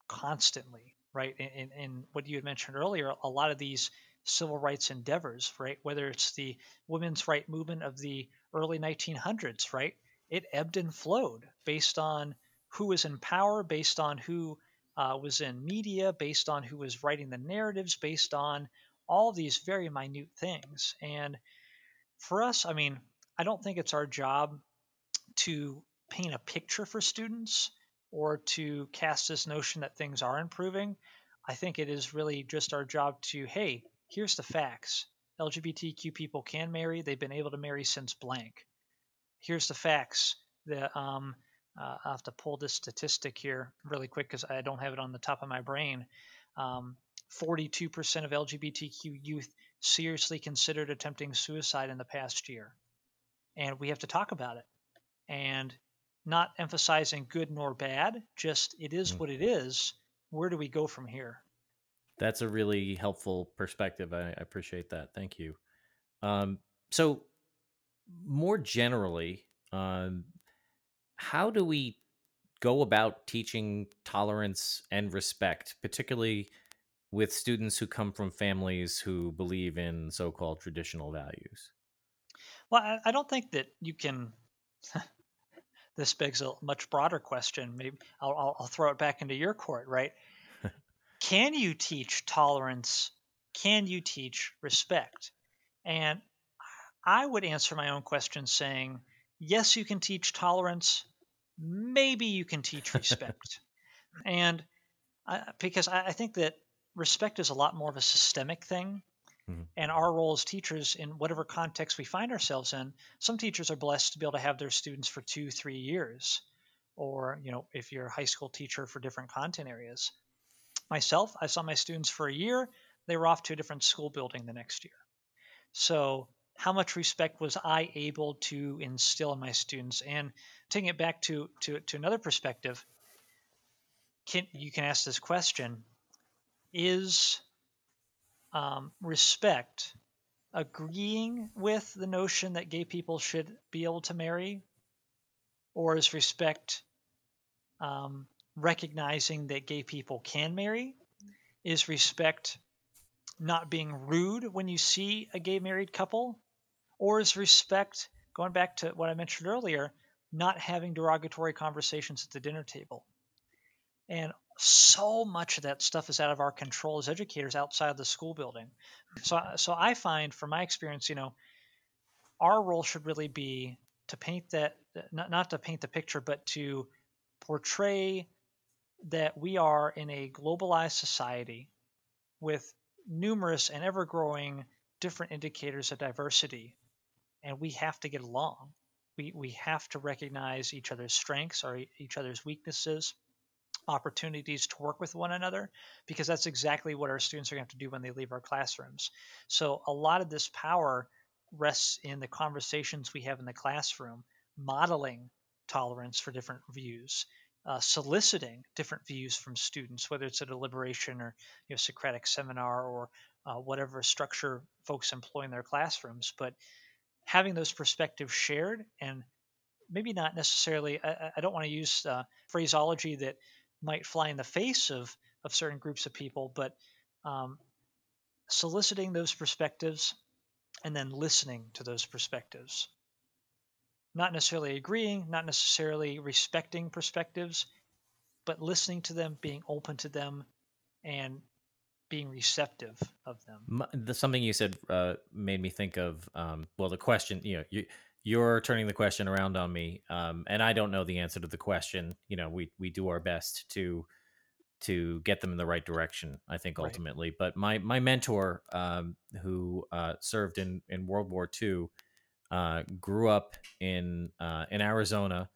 C: constantly, right? In, in, in what you had mentioned earlier, a lot of these civil rights endeavors, right? Whether it's the women's right movement of the early 1900s, right? It ebbed and flowed based on who was in power, based on who uh, was in media, based on who was writing the narratives, based on all these very minute things. And for us, I mean, I don't think it's our job to paint a picture for students or to cast this notion that things are improving. I think it is really just our job to, hey, here's the facts. LGBTQ people can marry. They've been able to marry since blank. Here's the facts. The um, uh, I have to pull this statistic here really quick because I don't have it on the top of my brain. Um, 42% of LGBTQ youth seriously considered attempting suicide in the past year. And we have to talk about it. And not emphasizing good nor bad, just it is what it is. Where do we go from here?
B: That's a really helpful perspective. I, I appreciate that. Thank you. Um, so, more generally, um, how do we go about teaching tolerance and respect, particularly with students who come from families who believe in so called traditional values?
C: Well, I, I don't think that you can. this begs a much broader question. Maybe I'll, I'll, I'll throw it back into your court, right? can you teach tolerance? Can you teach respect? And I would answer my own question saying, yes, you can teach tolerance. Maybe you can teach respect. and I, because I, I think that respect is a lot more of a systemic thing.
B: Mhm.
C: And our role as teachers, in whatever context we find ourselves in, some teachers are blessed to be able to have their students for two, three years, or you know, if you're a high school teacher for different content areas. Myself, I saw my students for a year. They were off to a different school building the next year. So, how much respect was I able to instill in my students? And taking it back to to, to another perspective, can you can ask this question: Is um, respect agreeing with the notion that gay people should be able to marry, or is respect um, recognizing that gay people can marry? Is respect not being rude when you see a gay married couple? Or is respect, going back to what I mentioned earlier, not having derogatory conversations at the dinner table? And so much of that stuff is out of our control as educators outside of the school building. So, so I find from my experience, you know, our role should really be to paint that, not, not to paint the picture, but to portray that we are in a globalized society with numerous and ever growing different indicators of diversity. And we have to get along. We, we have to recognize each other's strengths or each other's weaknesses, opportunities to work with one another, because that's exactly what our students are going to have to do when they leave our classrooms. So a lot of this power rests in the conversations we have in the classroom, modeling tolerance for different views, uh, soliciting different views from students, whether it's a deliberation or you know Socratic seminar or uh, whatever structure folks employ in their classrooms. But having those perspectives shared and maybe not necessarily. I, I don't want to use uh, phraseology that might fly in the face of of certain groups of people, but um, soliciting those perspectives and then listening to those perspectives. Not necessarily agreeing, not necessarily respecting perspectives, but listening to them, being open to them, and being receptive of them.
B: The, something you said uh, made me think of um, well, the question. You know, you you're turning the question around on me, um, and I don't know the answer to the question. You know, we we do our best to to get them in the right direction. I think ultimately, right. but my my mentor, um, who uh, served in in World War II, uh, grew up in uh, in Arizona.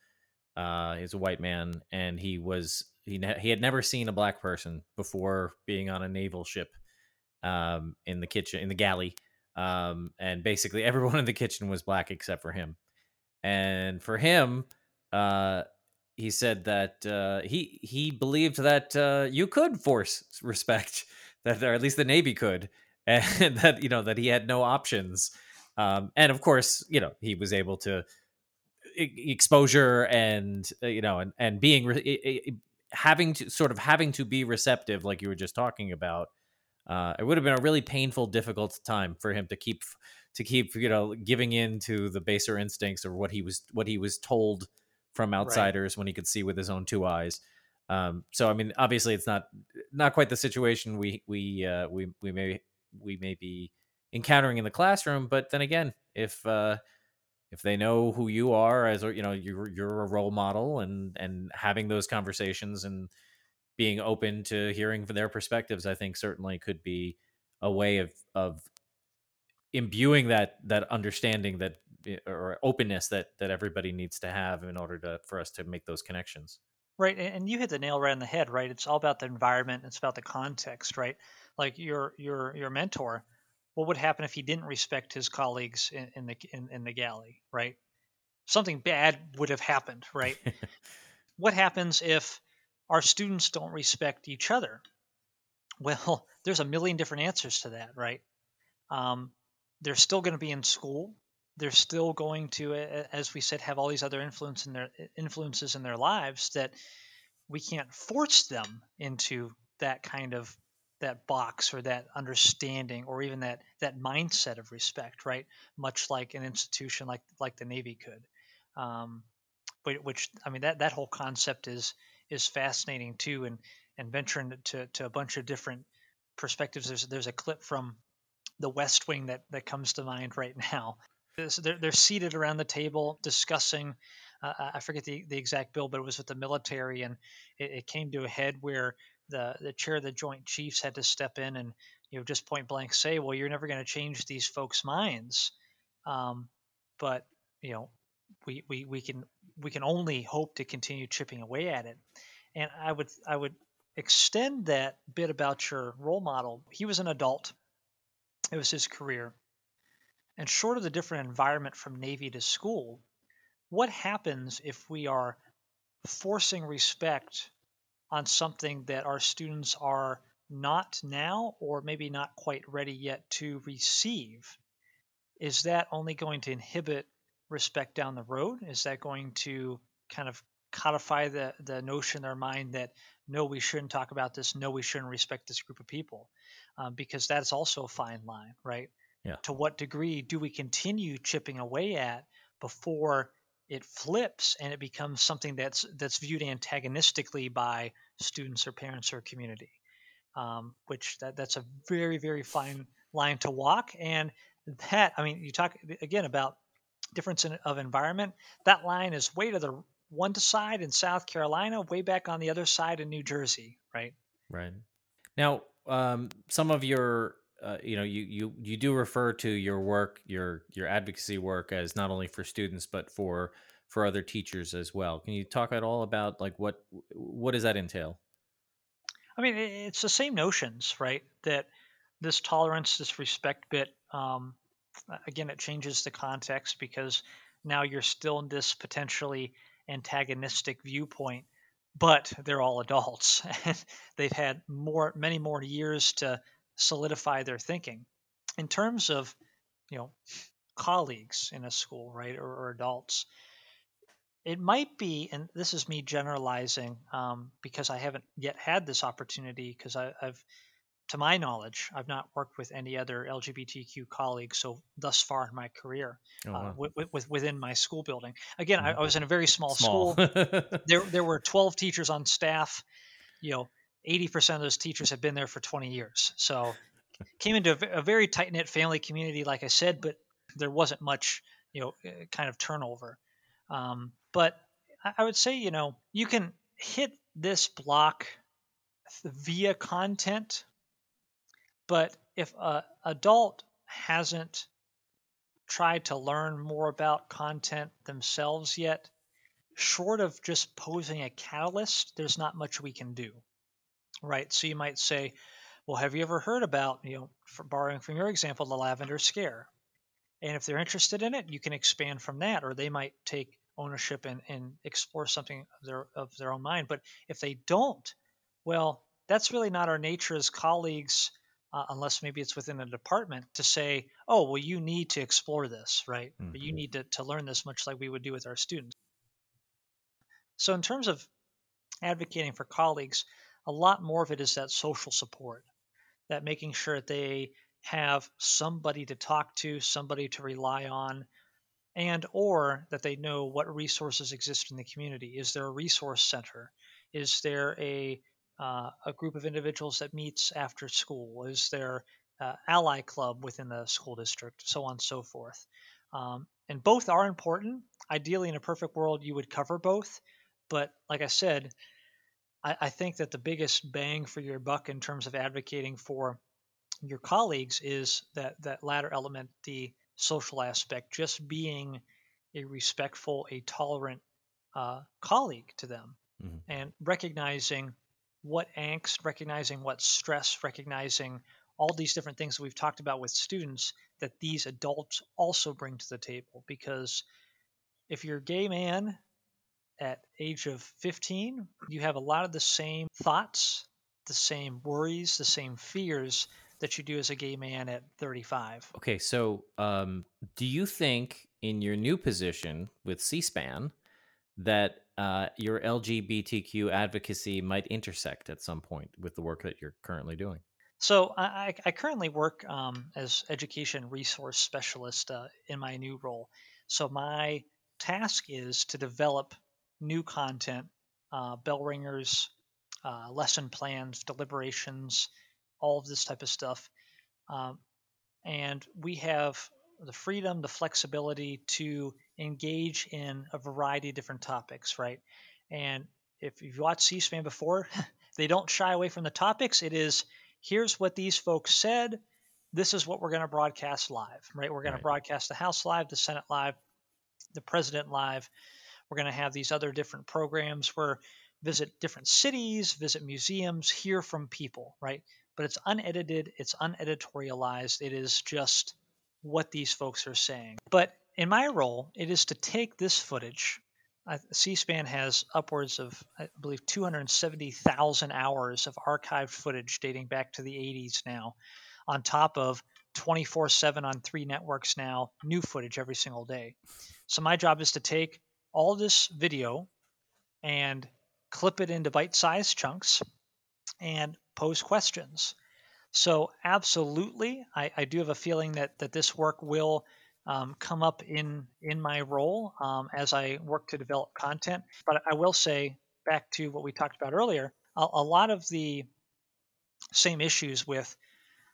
B: Uh, he's a white man, and he was he ne- he had never seen a black person before being on a naval ship um, in the kitchen in the galley, um, and basically everyone in the kitchen was black except for him. And for him, uh, he said that uh, he he believed that uh, you could force respect that, or at least the Navy could, and that you know that he had no options. Um, and of course, you know he was able to exposure and uh, you know and and being having to sort of having to be receptive, like you were just talking about. Uh, it would have been a really painful, difficult time for him to keep to keep you know giving in to the baser instincts or what he was what he was told from outsiders right. when he could see with his own two eyes. Um, so I mean, obviously, it's not not quite the situation we we uh, we we may we may be encountering in the classroom. But then again, if uh, if they know who you are as you know you're you're a role model and and having those conversations and being open to hearing their perspectives, I think certainly could be a way of of imbuing that that understanding that Eh, or openness that that everybody needs to have in order to for us to make those connections.
C: Right and you hit the nail right on the head right? It's all about the environment it's about the context right? Like your your your mentor what would happen if he didn't respect his colleagues in, in the in, in the galley right? Something bad would have happened right? What happens if our students don't respect each other? Well there's a million different answers to that right? Um, they're still going to be in school. They're still going to, as we said, have all these other influence in their influences in their lives that we can't force them into that kind of that box or that understanding or even that that mindset of respect, right? Much like an institution like like the Navy could. Um, which I mean that that whole concept is is fascinating too, and and venturing to to a bunch of different perspectives. There's there's a clip from the West Wing that that comes to mind right now they're, they're seated around the table discussing. Uh, I forget the, the exact bill, but it was with the military, and it, it, came to a head where the the chair of the Joint Chiefs had to step in and you know just point blank say, "Well, you're never going to change these folks' minds," um, but you know we, we we can we can only hope to continue chipping away at it. And I would I would extend that bit about your role model. He was an adult. It was his career. And short of the different environment from Navy to school, what happens if we are forcing respect on something that our students are not now or maybe not quite ready yet to receive? Is that only going to inhibit respect down the road? Is that going to kind of codify the, the notion in their mind that no, we shouldn't talk about this, no, we shouldn't respect this group of people? Um, because that's also a fine line, right?
B: Yeah.
C: To what degree do we continue chipping away at before it flips and it becomes something that's that's viewed antagonistically by students or parents or community? Um, which that, that's a very very fine line to walk. And that I mean, you talk again about difference in, of environment. That line is way to the one side in South Carolina, way back on the other side in New Jersey, right?
B: Right. Now, um, some of your uh, you know you you you do refer to your work your your advocacy work as not only for students but for for other teachers as well. Can you talk at all about like what what does that entail?
C: I mean it's the same notions right that this tolerance this respect bit um, again it changes the context because now you're still in this potentially antagonistic viewpoint but they're all adults. And they've had more many more years to solidify their thinking. In terms of, you know, colleagues in a school, right, or, or adults, it might be, and this is me generalizing um, because I haven't yet had this opportunity because I've, to my knowledge, I've not worked with any other LGBTQ colleagues so thus far in my career oh, uh, wow. uh, with, within my school building. Again, I, mm-hmm. I, was in a very small, small. school. there, there were 12 teachers on staff. You know, 80% of those teachers have been there for 20 years. So came into a, a very tight knit family community, like I said, but there wasn't much, you know, uh, kind of turnover. Um, but I would say, you know, you can hit this block via content, but if an adult hasn't tried to learn more about content themselves yet, short of just posing a catalyst, there's not much we can do. Right? So you might say, well, have you ever heard about, you know, for borrowing from your example, the lavender scare? And if they're interested in it, you can expand from that, or they might take ownership and, and explore something of their of their own mind. But if they don't, well, that's really not our nature as colleagues, uh, unless maybe it's within a department to say, oh, well, you need to explore this, right? Mm-hmm. you need to, to learn this much like we would do with our students. So, in terms of advocating for colleagues, a lot more of it is that social support, that making sure that they have somebody to talk to, somebody to rely on, and or that they know what resources exist in the community. Is there a resource center? Is there a uh, a group of individuals that meets after school? Is there uh, ally club within the school district? So on and so forth. Um, and both are important. Ideally, in a perfect world, you would cover both. But like I said, I, I think that the biggest bang for your buck in terms of advocating for your colleagues is that that latter element, the social aspect, just being a respectful, a tolerant uh, colleague to them, mm-hmm. and recognizing what angst, recognizing what stress, recognizing all these different things that we've talked about with students that these adults also bring to the table. Because if you're a gay man at age of 15, you have a lot of the same thoughts, the same worries, the same fears that you do as a gay man at 35.
B: Okay, so um, do you think in your new position with C-SPAN that uh, your LGBTQ advocacy might intersect at some point with the work that you're currently doing?
C: So I, I currently work um, as education resource specialist uh, in my new role. So my task is to develop new content, uh, bell ringers, uh, lesson plans, deliberations, all of this type of stuff. Um, and we have the freedom, the flexibility to engage in a variety of different topics, right? And if you've watched C-SPAN before, they don't shy away from the topics. It is here's what these folks said. This is what we're going to broadcast live, right? We're going right. to broadcast the House live, the Senate live, the President live. We're going to have these other different programs where visit different cities, visit museums, hear from people, right? but it's unedited, it's uneditorialized. It is just what these folks are saying. But in my role, it is to take this footage. C SPAN has upwards of, I believe, 270,000 hours of archived footage dating back to the 80s now, on top of 24 7 on three networks now, new footage every single day. So my job is to take all this video and clip it into bite sized chunks and pose questions. So, absolutely, I, I do have a feeling that, that this work will um, come up in, in my role um, as I work to develop content. But I will say, back to what we talked about earlier, a, a lot of the same issues with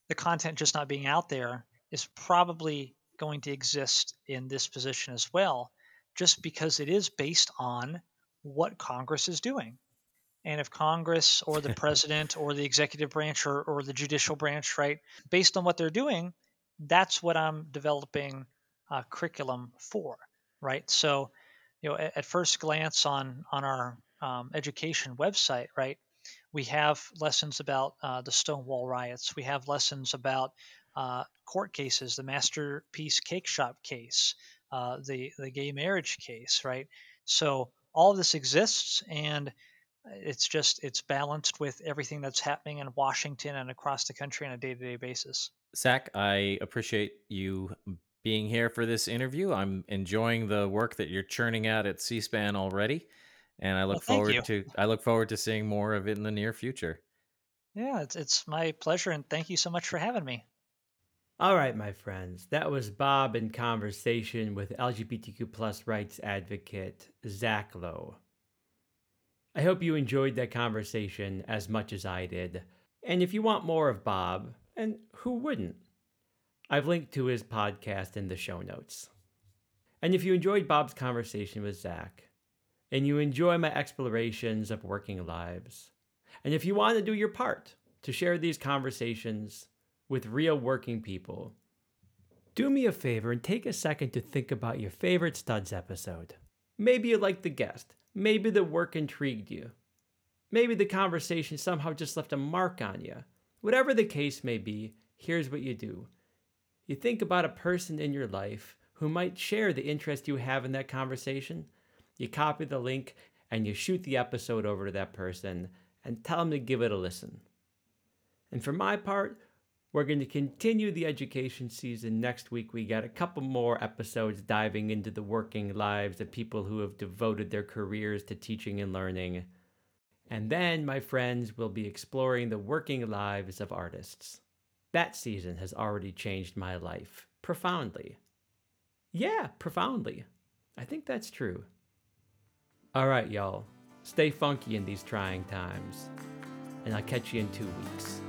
C: the content just not being out there is probably going to exist in this position as well, just because it is based on what Congress is doing. And if Congress or the president or the executive branch or, or the judicial branch, right, based on what they're doing, that's what I'm developing a curriculum for, right? So, you know, at, at first glance on on our um, education website, right, we have lessons about uh, the Stonewall riots. We have lessons about uh, court cases, the Masterpiece Cake Shop case, uh, the the gay marriage case, right? So all of this exists, and it's just it's balanced with everything that's happening in Washington and across the country on a day-to-day basis.
B: Zach, I appreciate you being here for this interview. I'm enjoying the work that you're churning out at C-SPAN already, and I look
C: Well,
B: forward
C: you.
B: to I look forward to seeing more of it in the near future.
C: Yeah, it's it's my pleasure, and thank you so much for having me.
A: All right, my friends, that was Bob in conversation with LGBTQ plus rights advocate Zach Lowe. I hope you enjoyed that conversation as much as I did. And if you want more of Bob, and who wouldn't? I've linked to his podcast in the show notes. And if you enjoyed Bob's conversation with Zach, and you enjoy my explorations of working lives, and if you want to do your part to share these conversations with real working people, do me a favor and take a second to think about your favorite Studs episode. Maybe you liked the guest. Maybe the work intrigued you. Maybe the conversation somehow just left a mark on you. Whatever the case may be, here's what you do you think about a person in your life who might share the interest you have in that conversation. You copy the link and you shoot the episode over to that person and tell them to give it a listen. And for my part, we're going to continue the education season next week. We got a couple more episodes diving into the working lives of people who have devoted their careers to teaching and learning. And then, my friends, we'll be exploring the working lives of artists. That season has already changed my life profoundly. Yeah, profoundly. I think that's true. All right, y'all. Stay funky in these trying times. And I'll catch you in two weeks.